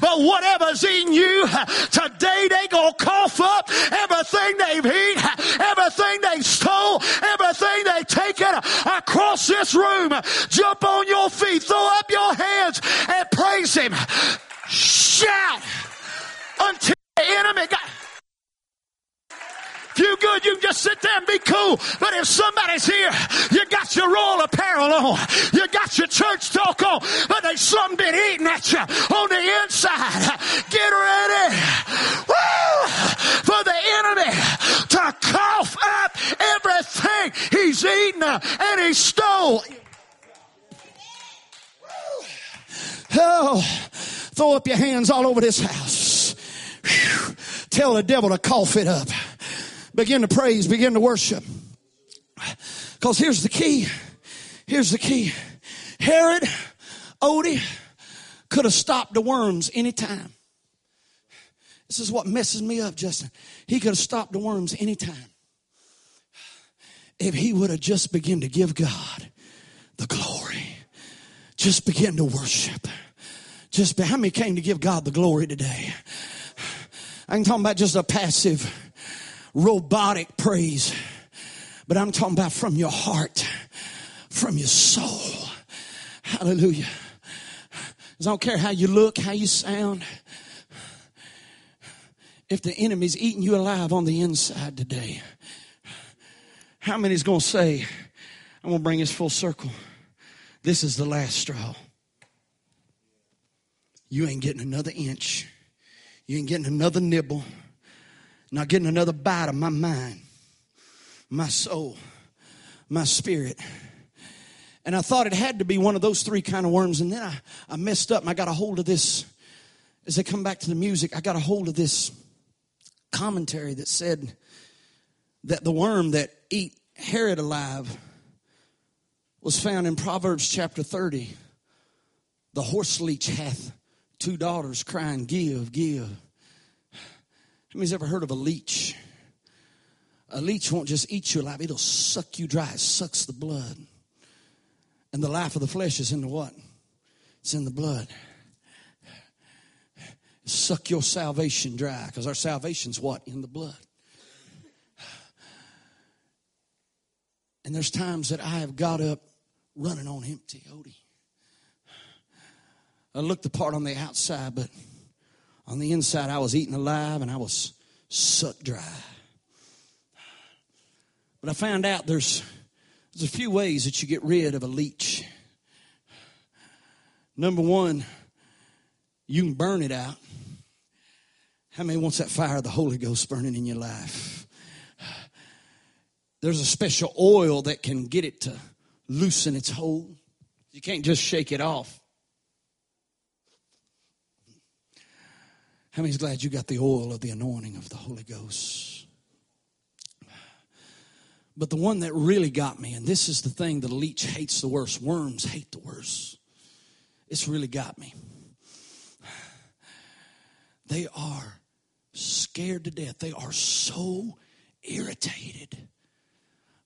but whatever's eating you, today they gonna cough up everything they've eaten, everything they stole, everything they take it across this room. Jump on your feet, throw up your hands and praise him. Shout until the enemy got. You good, you can just sit there and be cool. But if somebody's here, you got your royal apparel on, you got your church talk on, but there's something been eating at you on the inside. Get ready. Woo! For the enemy to cough up everything he's eaten and he stole. Oh, throw up your hands all over this house. Whew. Tell the devil to cough it up. Begin to praise, begin to worship. Because here's the key. Here's the key. Herod, Odie, could have stopped the worms anytime. This is what messes me up, Justin. He could have stopped the worms anytime. If he would have just begun to give God the glory. Just begin to worship. Just be, how many came to give God the glory today? I'm talking about just a passive, robotic praise, but I'm talking about from your heart, from your soul. Hallelujah. I don't care how you look, how you sound. If the enemy's eating you alive on the inside today, how many's going to say, I'm going to bring this full circle? This is the last straw. You ain't getting another inch. You ain't getting another nibble. Not getting another bite of my mind, my soul, my spirit. And I thought it had to be one of those three kind of worms. And then I, I messed up and I got a hold of this. As they come back to the music, I got a hold of this commentary that said that the worm that eat Herod alive was found in Proverbs chapter 30. The horse leech hath two daughters crying, Give, give. Many's ever heard of a leech? A leech won't just eat you alive, it'll suck you dry. It sucks the blood. And the life of the flesh is in the what? It's in the blood. Suck your salvation dry because our salvation's what? In the blood. And there's times that I have got up running on empty, Odie. I looked the part on the outside, but on the inside, I was eaten alive and I was sucked dry. But I found out there's, there's a few ways that you get rid of a leech. Number one, you can burn it out. How many wants that fire of the Holy Ghost burning in your life? There's a special oil that can get it to loosen its hold. You can't just shake it off. How many's glad you got the oil of the anointing of the Holy Ghost? But the one that really got me, and this is the thing the leech hates the worst, worms hate the worst. It's really got me. They are scared to death. They are so irritated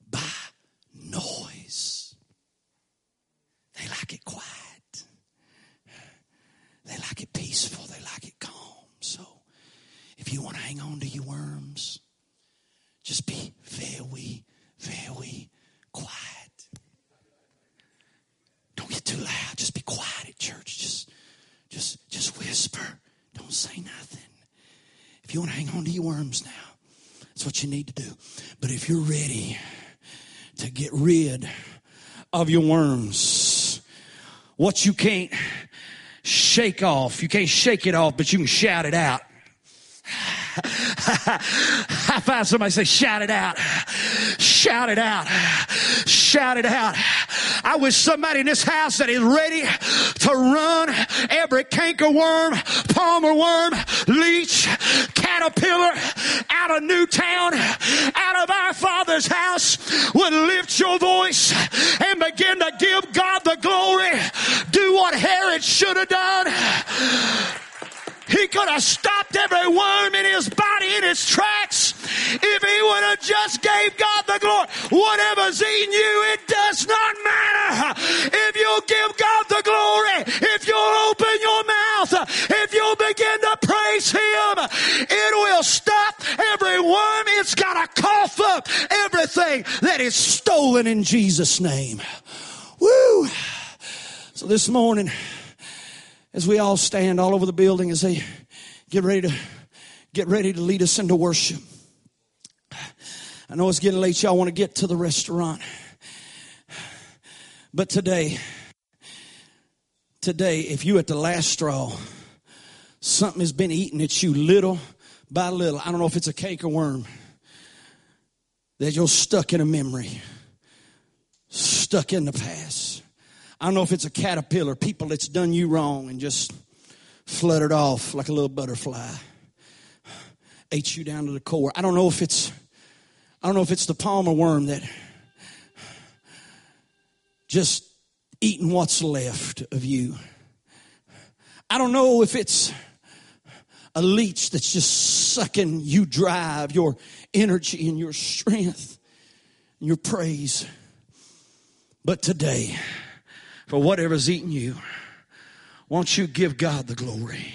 by noise. They like it quiet. They like it peaceful. They like it calm. If you want to hang on to your worms, just be very, very quiet. Don't get too loud. Just be quiet at church. Just just just whisper. Don't say nothing. If you want to hang on to your worms now, that's what you need to do. But if you're ready to get rid of your worms, what you can't shake off. You can't shake it off, but you can shout it out. I find somebody say, shout it out. Shout it out. Shout it out. I wish somebody in this house that is ready to run every canker worm, palmer worm, leech, caterpillar out of Newtown, out of our Father's house would lift your voice and begin to give God the glory. Do what Herod should have done. He could have stopped every worm in his body in its tracks if he would have just gave God the glory. Whatever's in you, it does not matter. If you'll give God the glory, if you'll open your mouth, if you'll begin to praise Him, it will stop every worm. It's got to cough up everything that is stolen in Jesus' name. Woo! So this morning, as we all stand all over the building as they get ready to get ready to lead us into worship. I know it's getting late. Y'all want to get to the restaurant. But today, today, if you at the last straw, something has been eating at you little by little. I don't know if it's a canker worm that you're stuck in a memory, stuck in the past. I don't know if it's a caterpillar, people that's done you wrong and just fluttered off like a little butterfly, ate you down to the core. I don't know if it's, I don't know if it's the palmer worm that just eating what's left of you. I don't know if it's a leech that's just sucking you of your energy and your strength and your praise. But today, for whatever's eating you, won't you give God the glory?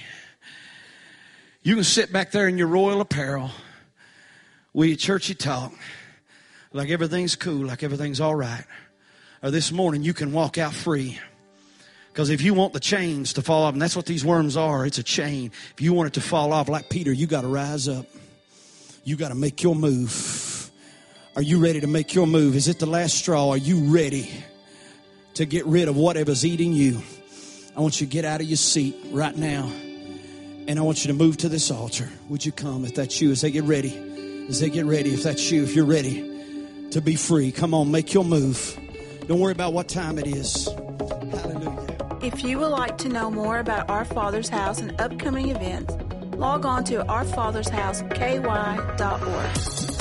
You can sit back there in your royal apparel with your churchy talk, like everything's cool, like everything's all right. Or this morning, you can walk out free. Because if you want the chains to fall off, and that's what these worms are, it's a chain. If you want it to fall off like Peter, you got to rise up. You got to make your move. Are you ready to make your move? Is it the last straw? Are you ready to get rid of whatever's eating you? I want you to get out of your seat right now. And I want you to move to this altar. Would you come if that's you? As they get ready, as they get ready, if that's you, if you're ready to be free, come on, make your move. Don't worry about what time it is. Hallelujah. If you would like to know more about Our Father's House and upcoming events, log on to ourfathersHouseKY.org.